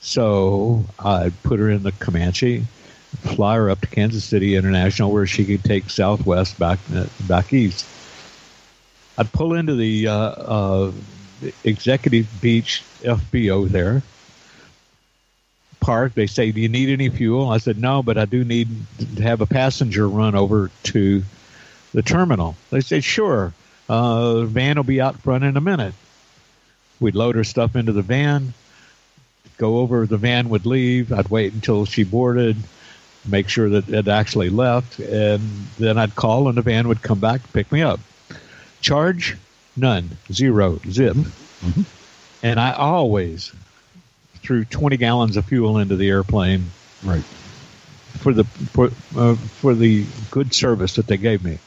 So I put her in the Comanche, fly her up to Kansas City International, where she could take Southwest back uh, back east. I'd pull into the uh, uh, Executive Beech FBO there. Park. They say, "Do you need any fuel?" I said, "No, but I do need to have a passenger run over to the terminal." They said, "Sure, uh, van will be out front in a minute." We'd load her stuff into the van, go over. The van would leave. I'd wait until she boarded, make sure that it actually left, and then I'd call, and the van would come back pick me up. Charge? None. Zero. Zip. Mm-hmm. And I always threw 20 gallons of fuel into the airplane. Right. For the for uh, for the good service that they gave me.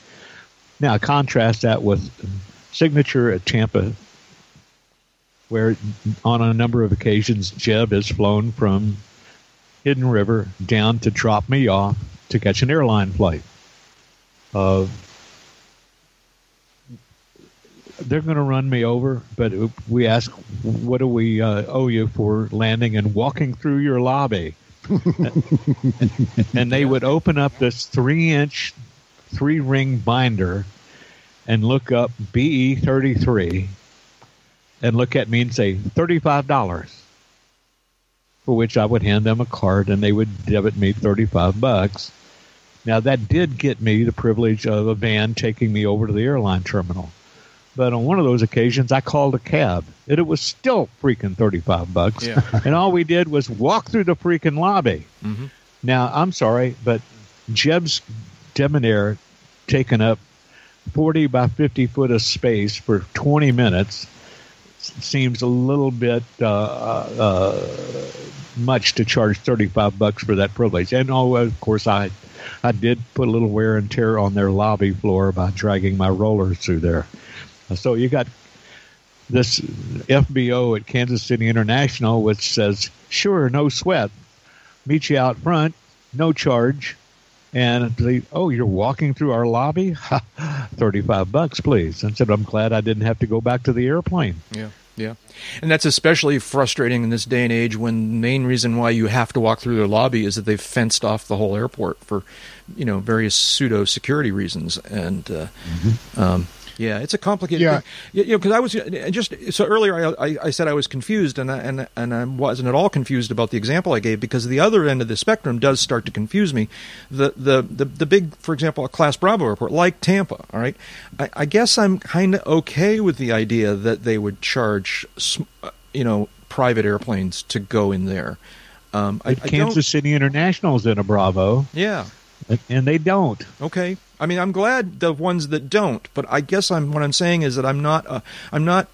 Now contrast that with Signature at Tampa, where on a number of occasions Jeb has flown from Hidden River down to drop me off to catch an airline flight. Uh, they're going to run me over, but we ask, what do we uh, owe you for landing and walking through your lobby? and they would open up this three inch, three ring binder and look up BE 33 and look at me and say, $35. For which I would hand them a card and they would debit me 35 bucks. Now that did get me the privilege of a van taking me over to the airline terminal. But on one of those occasions, I called a cab, and it was still freaking thirty-five bucks. Yeah. and all we did was walk through the freaking lobby. Mm-hmm. Now, I'm sorry, but Jeb's Debonair taking up forty by fifty foot of space for twenty minutes seems a little bit uh, uh, much to charge thirty-five bucks for that privilege. And oh, of course, I I did put a little wear and tear on their lobby floor by dragging my rollers through there. So you got this FBO at Kansas City International, which says, sure, no sweat, meet you out front, no charge. And they, oh, you're walking through our lobby? 35 bucks, please. And said, I'm glad I didn't have to go back to the airplane. Yeah. Yeah. And that's especially frustrating in this day and age when the main reason why you have to walk through their lobby is that they've fenced off the whole airport for, you know, various pseudo security reasons. And, uh, mm-hmm. um, yeah, it's a complicated yeah. thing. You know, because I was just so earlier. I, I, said I was confused, and I, and and I wasn't at all confused about the example I gave because the other end of the spectrum does start to confuse me. The the the, the big, for example, a Class Bravo airport like Tampa. All right, I, I guess I'm kind of okay with the idea that they would charge, uh, you know, private airplanes to go in there. Um, I, Kansas City International is in a Bravo. Yeah, and they don't. Okay, I mean, I'm glad the ones that don't, but I guess I'm what I'm saying is that I'm not uh, I'm not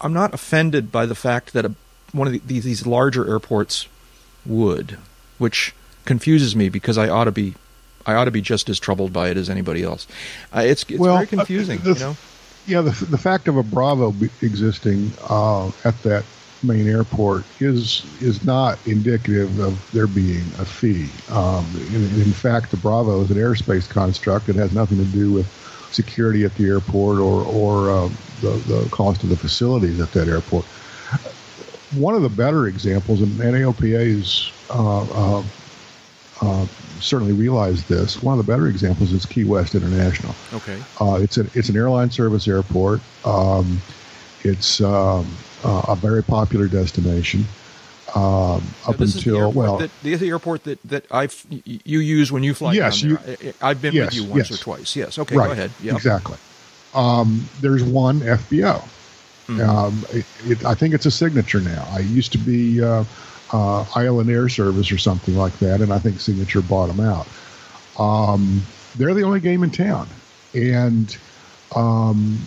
I'm not offended by the fact that a, one of the, these, these larger airports would, which confuses me because I ought to be I ought to be just as troubled by it as anybody else. Uh, it's it's well, very confusing, uh, the, you know. Yeah, the the fact of a Bravo existing uh, at that main airport is is not indicative of there being a fee. Um, in, in, fact, the Bravo is an airspace construct. It has nothing to do with security at the airport or or uh, the the cost of the facilities at that airport. One of the better examples, and NAOPA's uh, uh, uh, certainly realized this. One of the better examples is Key West International. Okay, uh, it's an it's an airline service airport. Um, it's um, uh, a very popular destination. Um, up until well, that, the airport that that I you use when you fly yes, down there. You, I've been yes, with you once yes. or twice. Yes, okay, right, go ahead. Yep. Exactly. Um, there's one FBO. Mm-hmm. Um, it, it, I think it's a signature now. I used to be uh, uh, Island Air Service or something like that, and I think Signature bought them out. Um, they're the only game in town, and um,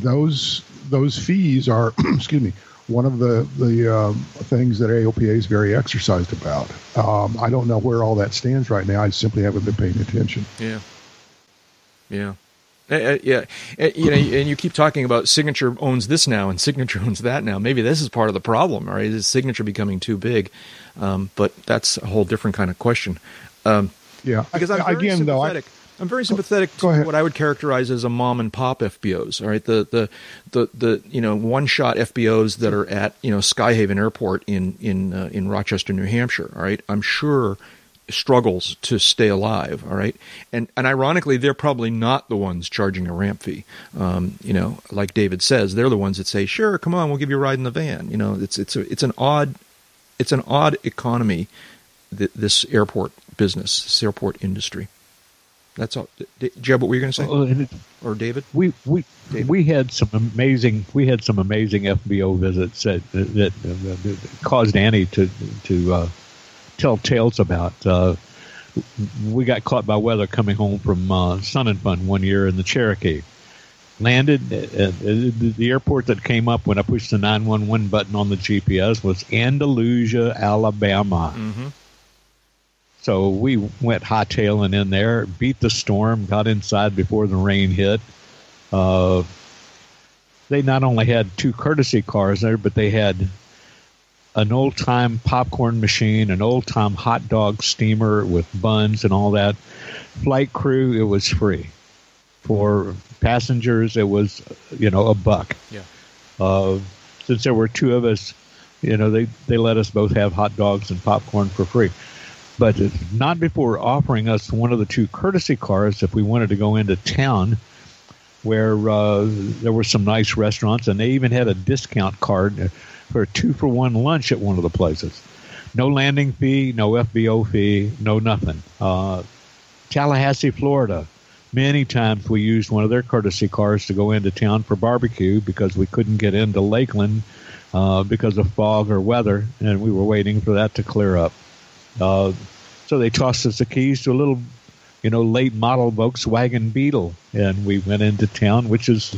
those those fees are, excuse me, one of the the um, things that AOPA is very exercised about. Um, I don't know where all that stands right now. I simply haven't been paying attention. Yeah, yeah. Uh, yeah, uh, you know, and you keep talking about Signature owns this now and Signature owns that now. Maybe this is part of the problem, right? Is Signature becoming too big? Um, but that's a whole different kind of question. Um, yeah, because I'm again though. I, I'm very sympathetic to what I would characterize as a mom and pop FBOs. All right, the the the, the you know one shot FBOs that are at you know Skyhaven Airport in in uh, in Rochester, New Hampshire. All right, I'm sure struggles to stay alive. All right, and and ironically, they're probably not the ones charging a ramp fee. Um, you know, like David says, they're the ones that say, "Sure, come on, we'll give you a ride in the van." You know, it's it's a, it's an odd it's an odd economy. This airport business, this airport industry. That's all. Jeb, what were you going to say? Uh, or David? We we David. we had some amazing we had some amazing FBO visits that that, that, that caused Annie to to uh, tell tales about. Uh, we got caught by weather coming home from uh, Sun and Fun one year in the Cherokee. Landed at, at the airport that came up when I pushed the 911 button on the GPS was Andalusia, Alabama. Mm-hmm so we went hightailing in there, beat the storm, got inside before the rain hit. Uh, they not only had two courtesy cars there, but they had an old time popcorn machine, an old time hot dog steamer with buns and all that. Flight crew, it was free. For passengers, it was, you know, a buck. Yeah. Uh, since there were two of us, you know, they, they let us both have hot dogs and popcorn for free. But not before offering us one of the two courtesy cars if we wanted to go into town where uh, there were some nice restaurants, and they even had a discount card for a two for one lunch at one of the places. No landing fee, no FBO fee, no nothing. Uh, Tallahassee, Florida. Many times we used one of their courtesy cars to go into town for barbecue because we couldn't get into Lakeland uh, because of fog or weather, and we were waiting for that to clear up. Uh, so they tossed us the keys to a little, you know, late model Volkswagen Beetle, and we went into town, which is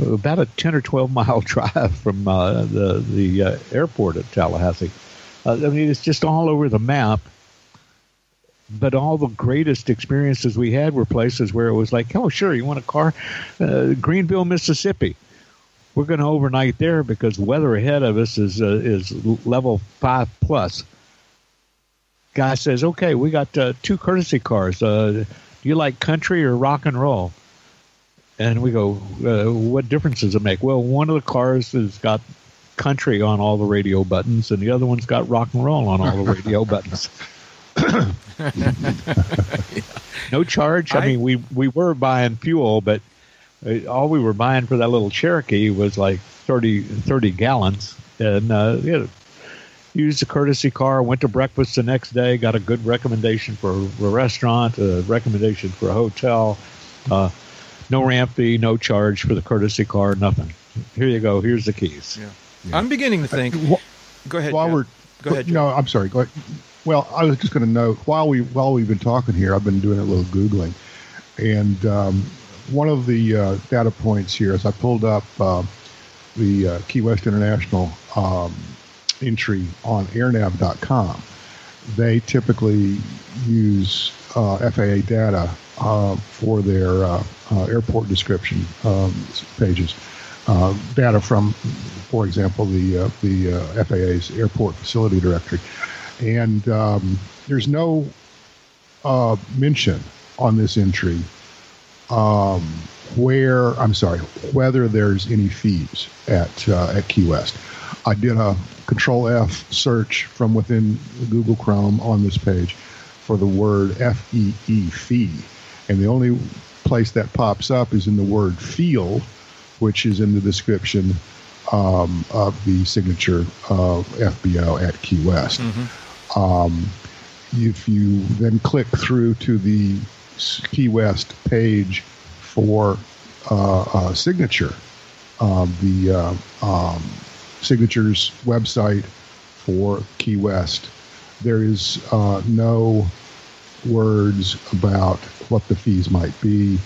about a 10 or 12 mile drive from uh, the the uh, airport at Tallahassee. Uh, I mean, it's just all over the map. But all the greatest experiences we had were places where it was like, oh, sure, you want a car? Uh, Greenville, Mississippi. We're going to overnight there because weather ahead of us is uh, is level five plus. Guy says, okay, we got uh, two courtesy cars. do you like country or rock and roll? And we go, uh, what difference does it make? Well, one of the cars has got country on all the radio buttons, and the other one's got rock and roll on all the radio buttons. no charge. I, I, mean, we we were buying fuel, but uh, all we were buying for that little Cherokee was like 30, 30 gallons, and uh, you know, used a courtesy car. Went to breakfast the next day. Got a good recommendation for a restaurant, a recommendation for a hotel. Uh, no ramp fee, no charge for the courtesy car, nothing. Here you go. Here's the keys. Yeah. yeah. I'm beginning to think. Uh, wh- go ahead. While Jeff. we're go ahead. No, I'm sorry. Go ahead. Well, I was just going to note while we while we've been talking here, I've been doing a little googling, and um, one of the uh, data points here is I pulled up uh, the uh, Key West International um, entry on AirNav.com. They typically use uh, FAA data uh, for their uh, uh, airport description um, pages. Uh, data from, for example, the uh, the FAA's airport facility directory, and um, there's no mention on this entry um, where I'm sorry whether there's any fees at at Key West. I did a Control F search from within Google Chrome on this page for the word FEE fee and the only place that pops up is in the word feel, which is in the description um, of the signature of FBO at Key West. Mm-hmm. Um, if you then click through to the Key West page for uh, uh, signature, um, the uh, um, signatures website for Key West, there is uh, no words about what the fees might be.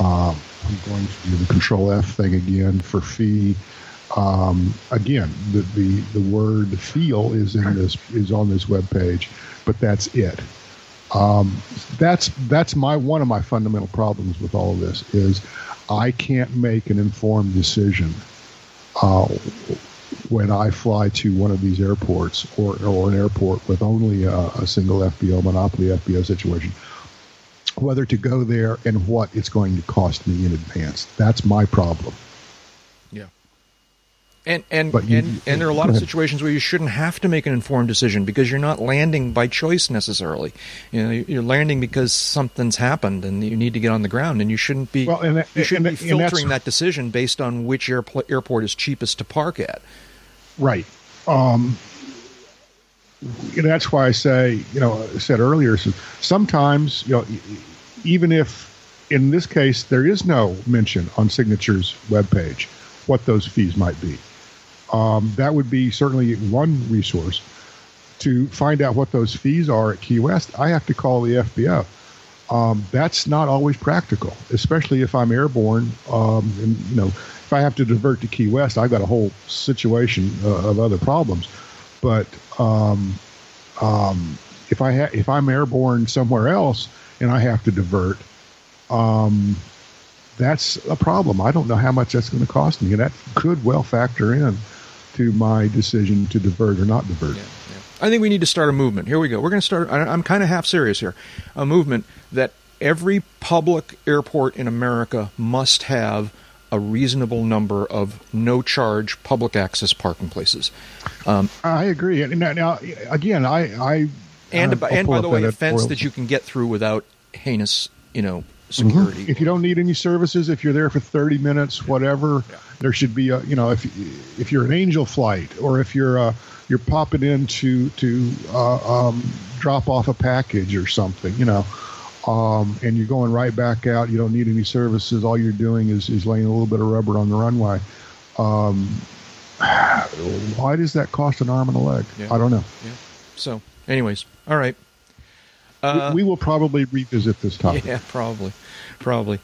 Um, I'm going to do the Control F thing again for fee. Um, again, the, the the word "feel" is in this is on this web page, but that's it. Um, that's that's my one of my fundamental problems with all of this is I can't make an informed decision uh, when I fly to one of these airports or, or an airport with only a, a single FBO, monopoly FBO situation, whether to go there and what it's going to cost me in advance. That's my problem. Yeah. And and you, and, and there are a lot of situations where you shouldn't have to make an informed decision because you're not landing by choice necessarily. You know, you're landing because something's happened and you need to get on the ground, and you shouldn't be well, and that, you shouldn't be filtering that decision based on which airport is cheapest to park at. Right. Um, that's why I say, you know, I said earlier, sometimes, you know, even if in this case there is no mention on Signature's webpage what those fees might be, um, that would be certainly one resource to find out what those fees are at Key West. I have to call the FBO. Um, that's not always practical, especially if I'm airborne. Um, and you know, if I have to divert to Key West, I've got a whole situation uh, of other problems. But um, um, if I ha- if I'm airborne somewhere else and I have to divert, um, that's a problem. I don't know how much that's going to cost me, and that could well factor in to my decision to divert or not divert. Yeah, yeah. I think we need to start a movement. Here we go. We're going to start. I'm kind of half serious here. A movement that every public airport in America must have a reasonable number of no charge public access parking places. Um, I agree. Now, now again, I, I and, and by the way, a fence that you can get through without heinous, you know, security. Mm-hmm. If you don't need any services, if you're there for 30 minutes, whatever, yeah. there should be a, you know, if if you're an angel flight or if you're uh, you're popping in to to uh, um, drop off a package or something, you know, um, and you're going right back out. You don't need any services. All you're doing is, is laying a little bit of rubber on the runway. Um, why does that cost an arm and a leg? Yeah. I don't know. Yeah. So, anyways, all right. Uh, we, we, will probably revisit this topic. Yeah, probably, probably.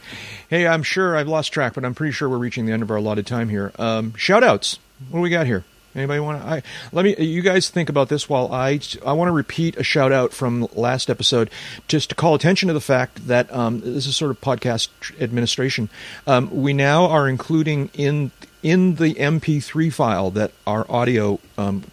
Hey, I'm sure I've lost track, but I'm pretty sure we're reaching the end of our allotted time here. Um, shout outs. What do we got here? Anybody want to? I, let me. You guys think about this while I. I want to repeat a shout out from last episode, just to call attention to the fact that um, this is sort of podcast administration. Um, we now are including in in the MP3 file that our audio um,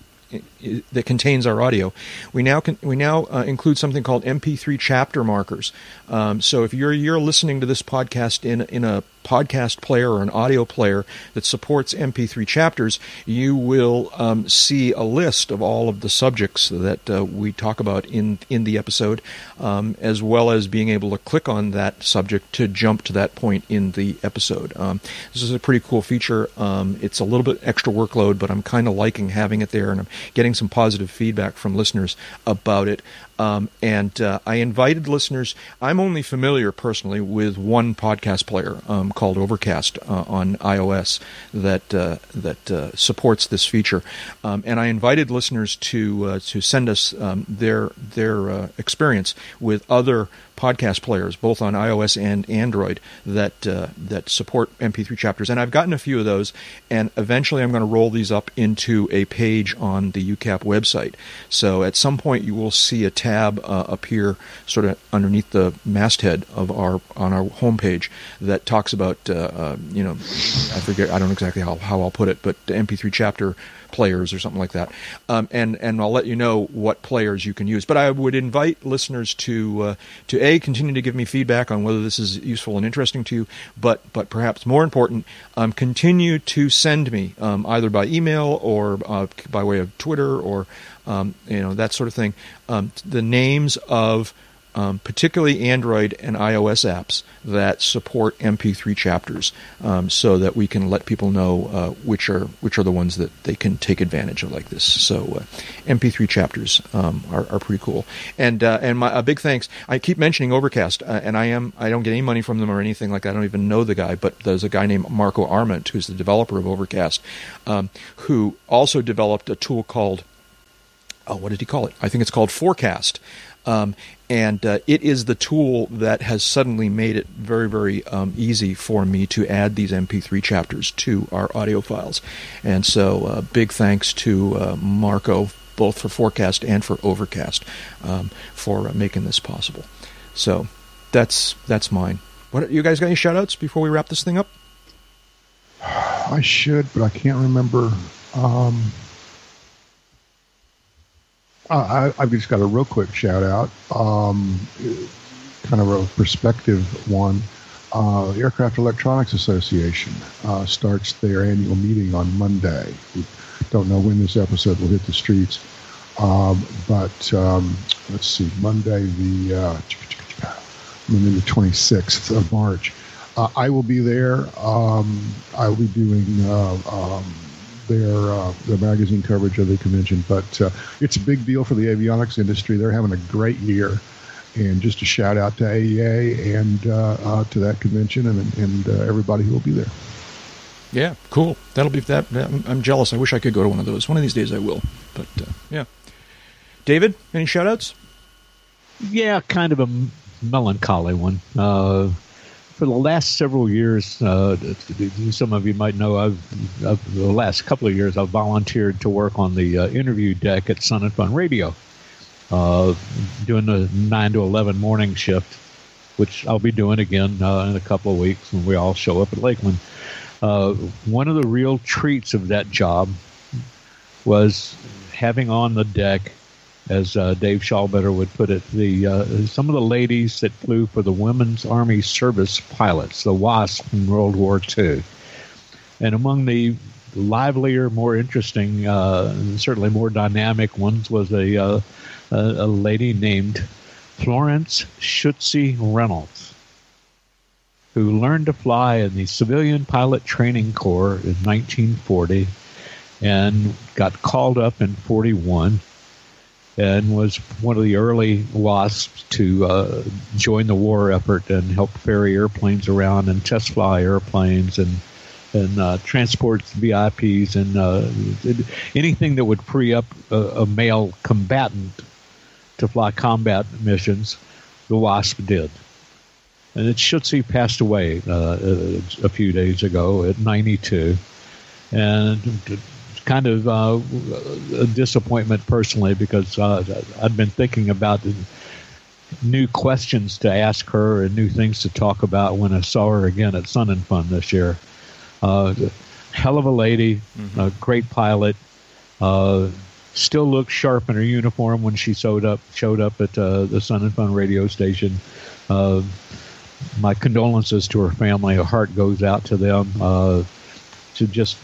that contains our audio. We now can, we now uh, include something called MP3 chapter markers. Um, so if you're you're listening to this podcast in in a podcast player or an audio player that supports MP3 chapters, you will um, see a list of all of the subjects that uh, we talk about in in the episode, um, as well as being able to click on that subject to jump to that point in the episode. Um, this is a pretty cool feature. Um, it's a little bit extra workload, but I'm kind of liking having it there, and I'm getting some positive feedback from listeners about it. Um, and uh, I invited listeners. I'm only familiar personally with one podcast player um, called Overcast uh, on iOS that uh, that uh, supports this feature, um, and I invited listeners to uh, to send us um, their their uh, experience with other podcast players, both on iOS and Android, that uh, that support MP3 chapters. And I've gotten a few of those, and eventually I'm going to roll these up into a page on the UCAP website. So at some point you will see a tab uh, appear sort of underneath the masthead of our on our homepage that talks about uh, uh you know I forget I don't exactly how, how I'll put it, but the MP3 chapter players or something like that. Um, and and I'll let you know what players you can use. But I would invite listeners to uh, to a continue to give me feedback on whether this is useful and interesting to you. But but perhaps more important, um, continue to send me um, either by email or uh, by way of Twitter or um, you know that sort of thing. Um, the names of um, particularly Android and iOS apps that support MP3 chapters, um, so that we can let people know uh, which are which are the ones that they can take advantage of like this. So, uh, MP3 chapters um, are, are pretty cool. And uh, and my a big thanks. I keep mentioning Overcast, uh, and I am I don't get any money from them or anything like that. I don't even know the guy, but there's a guy named Marco Arment who's the developer of Overcast, um, who also developed a tool called oh, what did he call it? I think it's called Forecast. Um, and uh, it is the tool that has suddenly made it very, very um, easy for me to add these MP3 chapters to our audio files. And so, uh, big thanks to uh, Marco, both for Forecast and for Overcast, um, for uh, making this possible. So, that's that's mine. What you guys got any shoutouts before we wrap this thing up? I should, but I can't remember. Um, I, have just got a real quick shout out, um, kind of a perspective one. Uh, Aircraft Electronics Association uh, starts their annual meeting on Monday. We don't know when this episode will hit the streets, um, but um, let's see, Monday the uh, Monday the 26th of March. Uh, I will be there. Um, I will be doing uh, um, their uh, their magazine coverage of the convention. But uh, it's a big deal for the avionics industry. They're having a great year, and just a shout out to AEA and uh, uh, to that convention and and uh, everybody who will be there. Yeah, cool. That'll be that. I'm jealous. I wish I could go to one of those. One of these days I will. But uh, yeah, David, any shout outs? Yeah, kind of a melancholy one for the last several years, uh, some of you might know, I've, I've, the last couple of years, I've volunteered to work on the uh, interview deck at Sun and Fun Radio, uh, doing the nine to eleven morning shift, which I'll be doing again uh, in a couple of weeks when we all show up at Lakeland. Uh, one of the real treats of that job was having on the deck, as uh, Dave Schallbetter would put it, the uh, some of the ladies that flew for the Women's Army Service Pilots, the WASP in World War II. And among the livelier, more interesting, uh, certainly more dynamic ones was a, uh, a, a lady named Florence Shutsy Reynolds, who learned to fly in the Civilian Pilot Training Corps in 1940 and got called up in 41 and was one of the early WASPs to uh, join the war effort and help ferry airplanes around and test fly airplanes and and uh, transport VIPs and uh, anything that would free up a, a, male combatant to fly combat missions. The WASP did. And it Shutsy passed away uh, a few days ago at 92. And kind of uh, a disappointment personally because uh, I'd been thinking about new questions to ask her and new things to talk about when I saw her again at Sun and Fun this year. Uh, hell of a lady, mm-hmm. a great pilot. Uh, still looks sharp in her uniform when she showed up showed up at uh, the Sun and Fun radio station. Uh, my condolences to her family. Her heart goes out to them. Uh, to just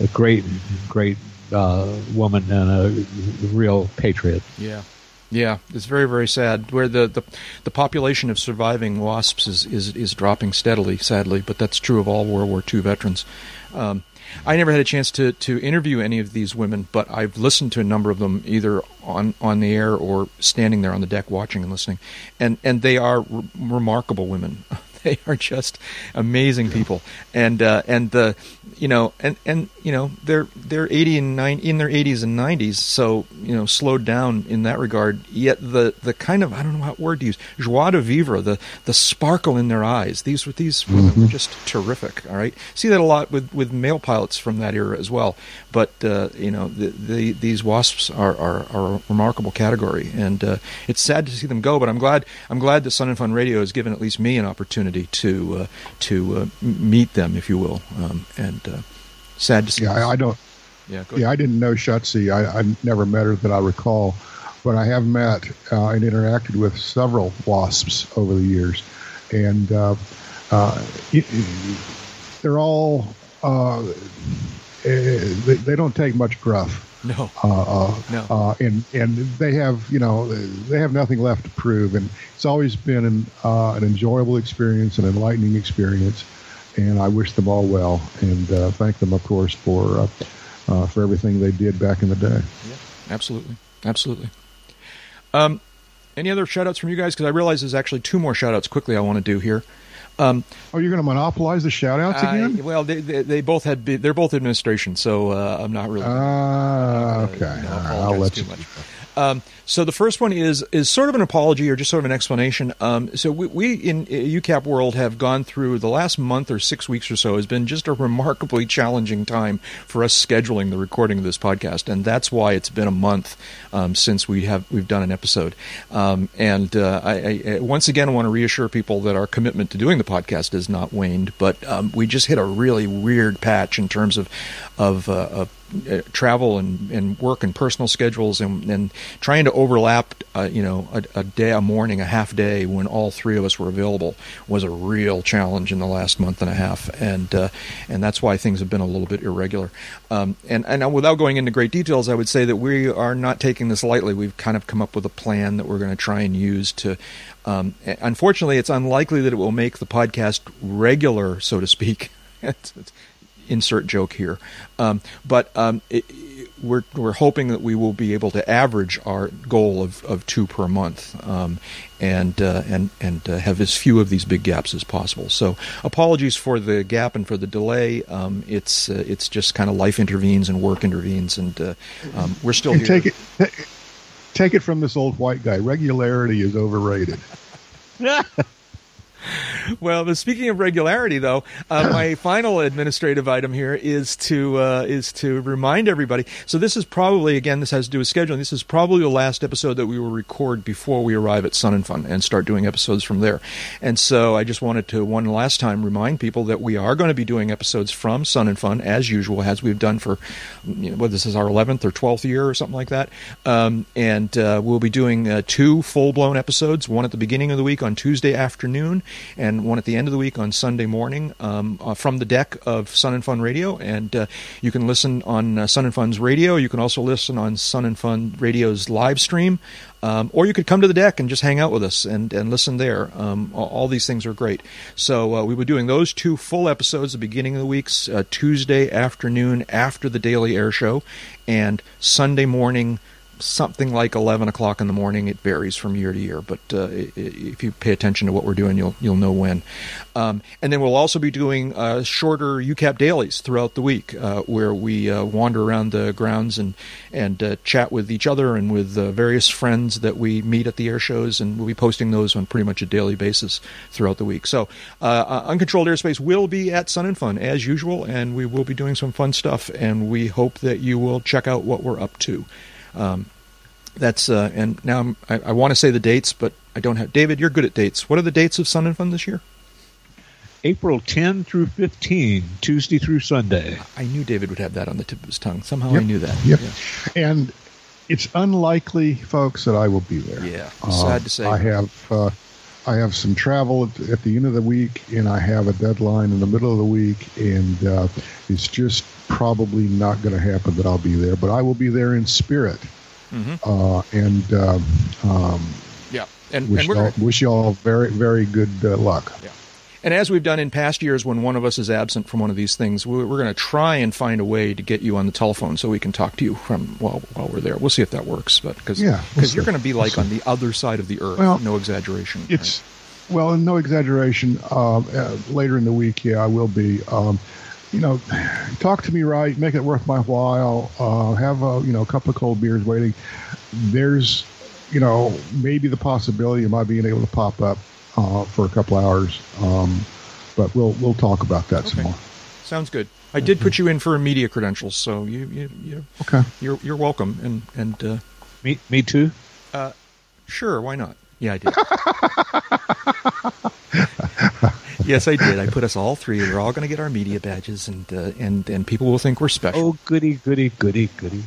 a great, great uh, woman and a real patriot. Yeah. Yeah, it's very very sad. Where the, the, the population of surviving wasps is, is is dropping steadily, sadly, but that's true of all World War II veterans. Um, I never had a chance to, to interview any of these women, but I've listened to a number of them either on, on the air or standing there on the deck watching and listening, and and they are re- remarkable women. they are just amazing people, and uh, and the you know and and you know they're they're 80 and 90 in their 80s and 90s, so you know slowed down in that regard. Yet the the kind of I don't know what word to use joie de vivre, the the sparkle in their eyes. These were these mm-hmm. were just terrific. All right, see that a lot with with male pilots from that era as well. But uh, you know the, the, these wasps are, are, are a remarkable category, and uh, it's sad to see them go. But I'm glad I'm glad that Sun and Fun Radio has given at least me an opportunity to uh, to uh, meet them, if you will, um, and uh, sad to see. Yeah, I, I don't. Yeah, yeah, I didn't know Shutsy. I, I, never met her that I recall, but I have met uh, and interacted with several wasps over the years, and uh, uh, it, they're all eh, they, they, don't take much gruff. No. Uh, uh, no. Uh, and and they have you know they have nothing left to prove, and it's always been an uh, an enjoyable experience, an enlightening experience, and I wish them all well, and uh, thank them of course for uh, for everything they did back in the day. Yeah, absolutely, absolutely. Um, any other shout outs from you guys? Because I realize there's actually two more shout outs quickly I want to do here. Um, oh, you're going to monopolize the shout outs again? Well, they, they, they, both had they're both administration, so uh, I'm not really. Ah, uh, okay. Know, I'll let you. Much. Um, so the first one is is sort of an apology or just sort of an explanation. Um, so we, we, in UCAP world have gone through the last month or six weeks or so has been just a remarkably challenging time for us scheduling the recording of this podcast, and that's why it's been a month um, since we have we've done an episode. Um, and uh, I, I, once again want to reassure people that our commitment to doing the podcast has not waned, but um, we just hit a really weird patch in terms of of, uh, of uh, travel and, and work and personal schedules and, and trying to overlap, uh, you know, a, a, day, a morning, a half day when all three of us were available was a real challenge in the last month and a half, and uh, and that's why things have been a little bit irregular. Um, and and without going into great details, I would say that we are not taking this lightly. We've kind of come up with a plan that we're going to try and use to. Um, unfortunately, it's unlikely that it will make the podcast regular, so to speak. it's, it's, insert joke here. Um, but um, it, we're we're hoping that we will be able to average our goal of, of two per month, um, and uh, and and uh, have as few of these big gaps as possible. So apologies for the gap and for the delay. Um, it's uh, it's just kind of life intervenes and work intervenes, and uh, um, we're still and here. Take it, take it from this old white guy. Regularity is overrated. well, but speaking of regularity, though, uh, my final administrative item here is to uh, is to remind everybody. So this is probably again, this has to do with scheduling. This is probably the last episode that we will record before we arrive at Sun and Fun and start doing episodes from there. And so I just wanted to one last time remind people that we are going to be doing episodes from Sun and Fun as usual, as we've done for you know, what this is our eleventh or twelfth year or something like that. Um, and uh, we'll be doing uh, two full blown episodes, one at the beginning of the week on Tuesday afternoon and one at the end of the week on Sunday morning um, uh, from the deck of Sun and Fun Radio. And uh, you can listen on uh, Sun and Fun's radio. You can also listen on Sun and Fun Radio's live stream. Um, or you could come to the deck and just hang out with us and, and listen there. Um, all, these things are great. So uh, we were doing those two full episodes the beginning of the weeks, uh, Tuesday afternoon after the Daily Air Show, and Sunday morning something like 11 o'clock in the morning. It varies from year to year, but uh, if you pay attention to what we're doing, you'll you'll know when. Um, and then we'll also be doing uh, shorter UCAP dailies throughout the week, uh, where we uh, wander around the grounds and and uh, chat with each other and with uh, various friends that we meet at the air shows, and we'll be posting those on pretty much a daily basis throughout the week. So, uncontrolled airspace will be at Sun and Fun as usual, and we will be doing some fun stuff, and we hope that you will check out what we're up to. Um, that's uh, and now I'm, i I, want to say the dates, but I don't have. David, you're good at dates. What are the dates of Sun and Fun this year? April 10 through 15, Tuesday through Sunday. I knew David would have that on the tip of his tongue. Somehow yep. I knew that. Yep. Yeah. And it's unlikely, folks, that I will be there. Yeah. Uh, sad to say. I have. Uh, I have some travel at, at, the end of the week, and I have a deadline in the middle of the week, and uh, it's just probably not going to happen that I'll be there. But I will be there in spirit. Mm-hmm. Uh, and um, um, yeah, and, wish, and y'all, wish you all very very good uh, luck. Yeah. And as we've done in past years, when one of us is absent from one of these things, we're, we're going to try and find a way to get you on the telephone so we can talk to you from while while we're there. We'll see if that works, but because yeah, we'll you're going to be like we'll on the other side of the earth. Well, no exaggeration. It's right? well, no exaggeration. Um, uh, later in the week, yeah, I will be. Um, you know, talk to me right, make it worth my while. Uh, have a you know a couple of cold beers waiting. There's, you know, maybe the possibility of my being able to pop up uh, for a couple hours, um, but we'll we'll talk about that okay. some more. Sounds good. I did put you in for a media credentials, so you you, you okay. You're you're welcome, and and uh, me me too. Uh, sure, why not? Yeah, I did. yes, I did. I put us all three. We're all going to get our media badges, and uh, and and people will think we're special. Oh, goody, goody, goody, goody.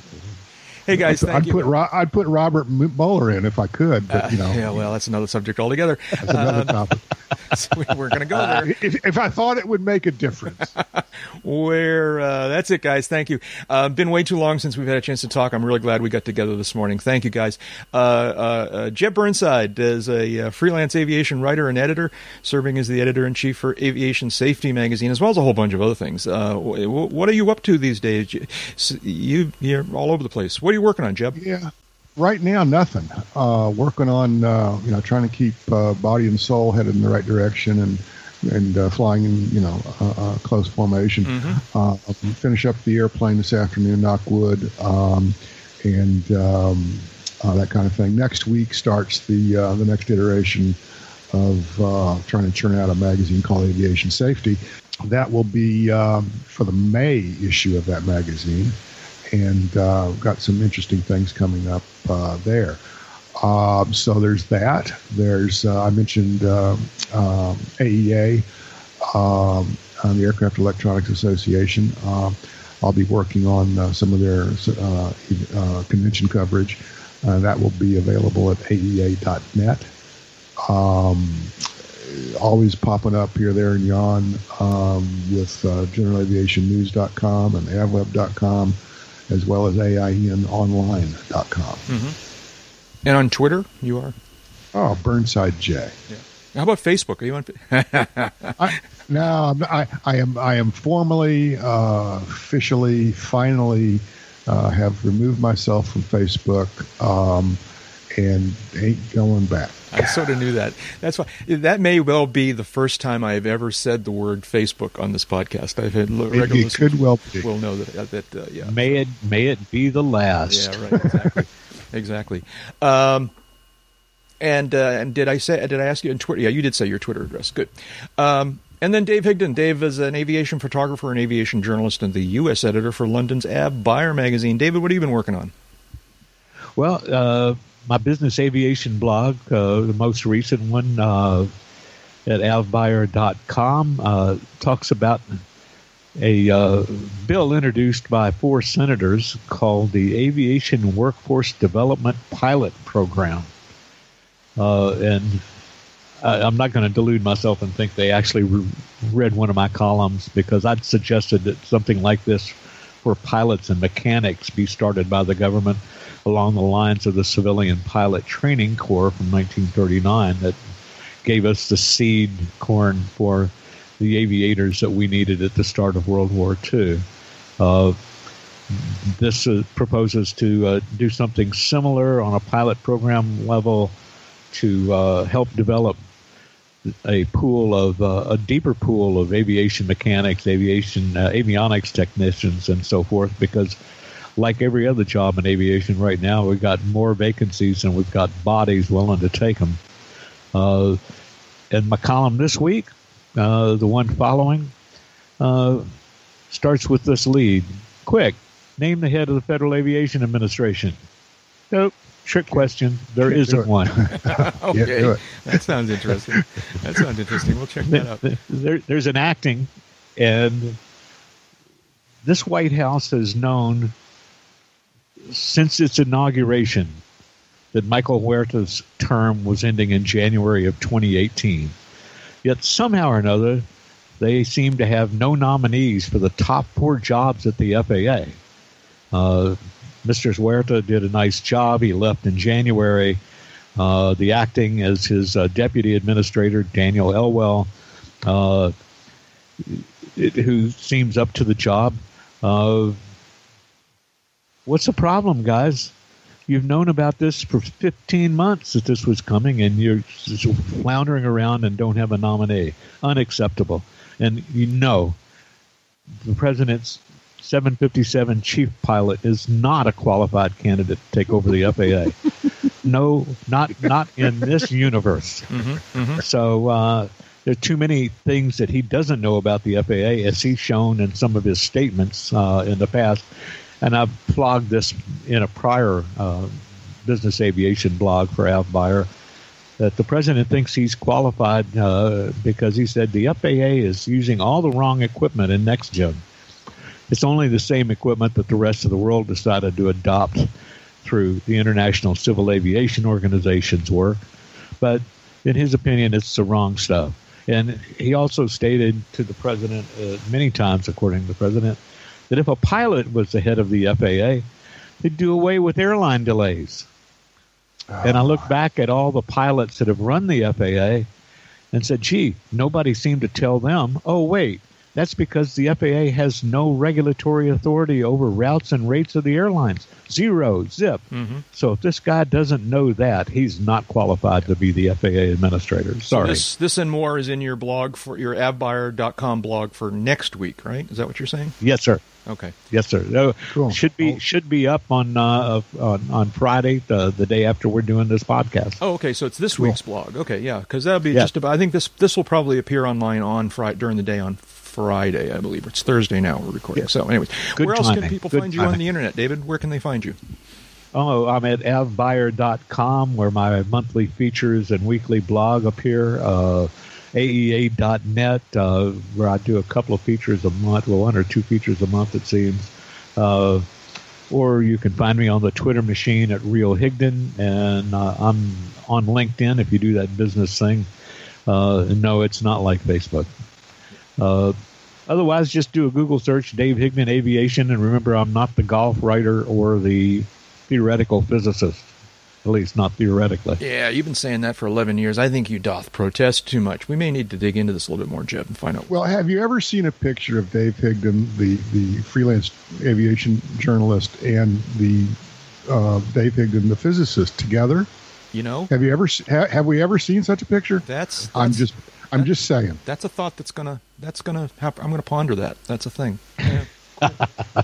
Hey guys, I'd, I'd put Ro- I'd put Robert Mueller in if I could, but you know. Uh, yeah, well, that's another subject altogether. That's another uh, topic. so we're going to go there. If, if, I thought it would make a difference. Where uh, that's it, guys. Thank you. Uh, been way too long since we've had a chance to talk. I'm really glad we got together this morning. Thank you, guys. Uh, uh, Jeb Burnside is a freelance aviation writer and editor, serving as the editor in chief for Aviation Safety magazine, as well as a whole bunch of other things. what are you up to these days? You you're all over the place. What are you working on, Jeb? Yeah, right now nothing. Uh, working on uh, you know trying to keep uh, body and soul headed in the right direction and and uh, flying in you know close formation. Mm-hmm. Uh, finish up the airplane this afternoon, knock wood, um, and um, uh, that kind of thing. Next week starts the the next iteration of trying to churn out a magazine called Aviation Safety. That will be um, for the May issue of that magazine and uh, got some interesting things coming up uh, there. Um, so there's that. There's uh, I mentioned um, AEA, um, on the Aircraft Electronics Association. Um, I'll be working on uh, some of their uh, convention coverage. that will be available at aea.net. Um, always popping up here, there, and yon um, with uh, generalaviationnews.com and avweb.com as well as AINonline.com. Mm-hmm. And on Twitter, you are? Oh, Burnside J. Yeah. How about Facebook? Are you on? I, no, I, I am. I am formally, uh, officially, finally, uh, have removed myself from Facebook. Um, and ain't going back. I sort of knew that. That's why that may well be the first time I have ever said the word Facebook on this podcast. I've had regular it, it could well be. will know that. That uh, yeah. May it may it be the last. Yeah, right. Exactly. exactly. Um, And uh, and did I say did I ask you in Twitter? Yeah, you did say your Twitter address. Good. Um, and then Dave Higdon. Dave is an aviation photographer and aviation journalist and the U.S. editor for London's AvBuyer magazine. David, what have you been working on? Well, uh, my business aviation blog, uh, the most recent one uh, at avbuyer.com, uh, talks about a uh, bill introduced by four senators called the Aviation Workforce Development Pilot Program. Uh, and I, am not going to delude myself and think they actually re- read one of my columns because I'd suggested that something like this for pilots and mechanics be started by the government along the lines of the Civilian Pilot Training Corps from 1939 that gave us the seed corn for the aviators that we needed at the start of World War II. Uh, this uh, proposes to uh, do something similar on a pilot program level to uh, help develop a pool of uh, a deeper pool of aviation mechanics, aviation uh, avionics technicians, and so forth. Because, like every other job in aviation right now, we've got more vacancies and we've got bodies willing to take them. Uh, and my column this week, uh, the one following, uh, starts with this lead. Quick, name the head of the Federal Aviation Administration. Nope trick question. There isn't one. okay, yeah, that sounds interesting. That sounds interesting. We'll check that out. There, there's an acting, and this White House has known since its inauguration that Michael Huerta's term was ending in January of 2018. Yet somehow or another, they seem to have no nominees for the top four jobs at the FAA. Uh, Mr. Huerta did a nice job. He left in January. Uh, the acting as his uh, deputy administrator, Daniel Elwell, uh, it, who seems up to the job. What's the problem, guys? You've known about this for 15 months that this was coming, and you're floundering around and don't have a nominee. Unacceptable. And you know the president's 757 chief pilot is not a qualified candidate to take over the FAA. no, not not in this universe. Mm-hmm, mm-hmm. So uh, there are too many things that he doesn't know about the FAA, as he's shown in some of his statements uh, in the past. And I've flogged this in a prior uh, business aviation blog for AvBuyer that the president thinks he's qualified uh, because he said the FAA is using all the wrong equipment in NextGen. It's only the same equipment that the rest of the world decided to adopt through the International Civil Aviation Organization's work. But in his opinion, it's the wrong stuff. And he also stated to the president uh, many times, according to the president, that if a pilot was the head of the FAA, they'd do away with airline delays. Oh. And I look back at all the pilots that have run the FAA and said, gee, nobody seemed to tell them, oh, wait, that's because the FAA has no regulatory authority over routes and rates of the airlines. Zero, zip. Mm-hmm. So if this guy doesn't know that, he's not qualified to be the FAA administrator. Sorry. So this, this and more is in your blog for your avbuyer.com blog for next week, right? Is that what you're saying? Yes, sir. Okay. Yes, sir. Uh, cool. Should be should be up on uh, on, on Friday, the, the day after we're doing this podcast. Oh, okay. So it's this cool. week's blog. Okay, yeah, because that'll be just about. I think this this will probably appear online on Friday during the day on Friday, I believe. It's Thursday now we're recording. Yeah. So, anyways, Good where else timing. can people Good find you on the internet, David? Where can they find you? Oh, I'm at avbuyer.com where my monthly features and weekly blog appear. Uh, AEA.net, uh, where I do a couple of features a month, well, one or two features a month, it seems. Uh, or you can find me on the Twitter machine at Real Higdon, and uh, I'm on LinkedIn if you do that business thing. Uh, no, it's not like Facebook. Uh, otherwise, just do a Google search, Dave Higdon Aviation, and remember, I'm not the golf writer or the theoretical physicist. At least, not theoretically. Yeah, you've been saying that for 11 years. I think you doth protest too much. We may need to dig into this a little bit more, Jeb, and find out. Well, have you ever seen a picture of Dave Higdon, the, the freelance aviation journalist, and the uh, Dave Higdon, the physicist, together? You know, have you ever have we ever seen such a picture? That's, that's I'm just I'm just saying. That's a thought that's gonna that's gonna happen. I'm gonna ponder that. That's a thing. Yeah, cool.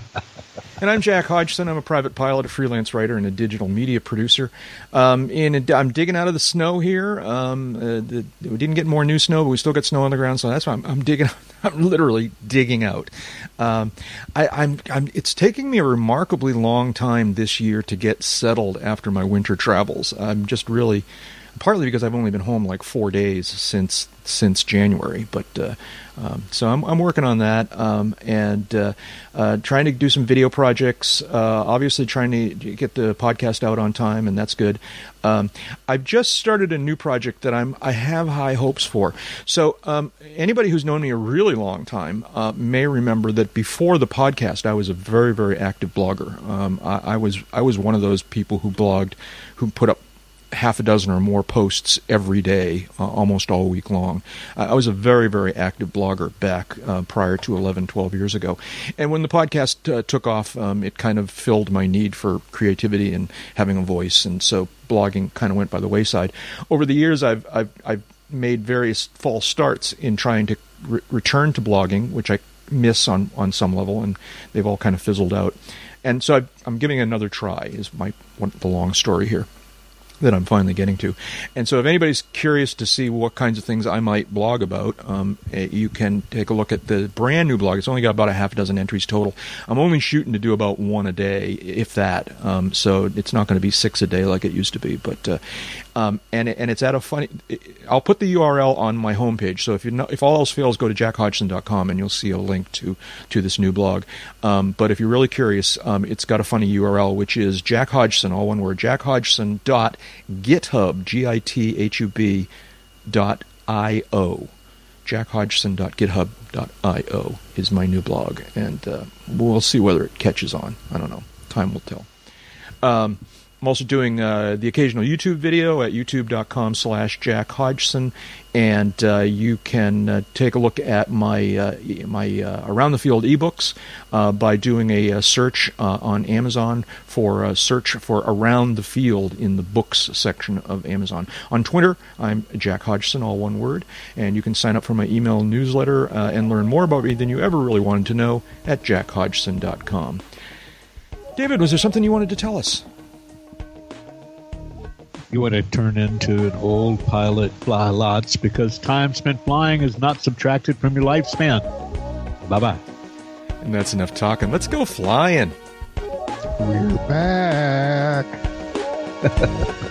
And I'm Jack Hodgson. I'm a private pilot, a freelance writer, and a digital media producer. Um, and I'm digging out of the snow here. Um, uh, the, we didn't get more new snow, but we still got snow on the ground, so that's why I'm, I'm digging. I'm literally digging out. Um, I, I'm, it's taking me a remarkably long time this year to get settled after my winter travels. I'm just really partly because I've only been home like four days since since January. But uh, um, so I'm, I'm working on that um, and uh, uh, trying to do some video projects. Uh, obviously, trying to get the podcast out on time, and that's good. Um, I've just started a new project that I'm I have high hopes for. So um, anybody who's known me a really long time uh, may remember that before the podcast, I was a very very active blogger. Um, I, I was I was one of those people who blogged, who put up half a dozen or more posts every day, uh, almost all week long. Uh, I was a very, very active blogger back uh, prior to 11, 12 years ago. And when the podcast uh, took off, um, it kind of filled my need for creativity and having a voice. And so blogging kind of went by the wayside. Over the years, I've, I've, I've made various false starts in trying to re- return to blogging, which I miss on, on some level, and they've all kind of fizzled out. And so i am giving another try, is my one, the long story here that I'm finally getting to. And so, if anybody's curious to see what kinds of things I might blog about, um, eh, you can take a look at the brand new blog. It's only got about a half dozen entries total. I'm only shooting to do about one a day, if that. Um, so it's not going to be six a day like it used to be. But uh, um, and and it's at a funny. I'll put the URL on my homepage. So if you know, if all else fails, go to jackhodgson.com and you'll see a link to to this new blog. Um, but if you're really curious, um, it's got a funny URL which is Jack Hodgson, all one word, jackhodgson.github, G I T H U B dot I O. jackhodgson.github.io is my new blog, and uh, we'll see whether it catches on. I don't know. Time will tell. Um, I'm also doing uh, the occasional YouTube video at youtube.com slash Jack Hodgson, and uh, you can uh, take a look at my uh, my uh, Around the Field ebooks uh, by doing a, search on Amazon for a search for Around the Field in the books section of Amazon. On Twitter, I'm Jack Hodgson, all one word, and you can sign up for my email newsletter and learn more about me than you ever really wanted to know at jackhodgson.com. David, was there something you wanted to tell us? You want to turn into an old pilot, fly lots, because time spent flying is not subtracted from your lifespan. Bye bye. And that's enough talking. Let's go flying. We're back.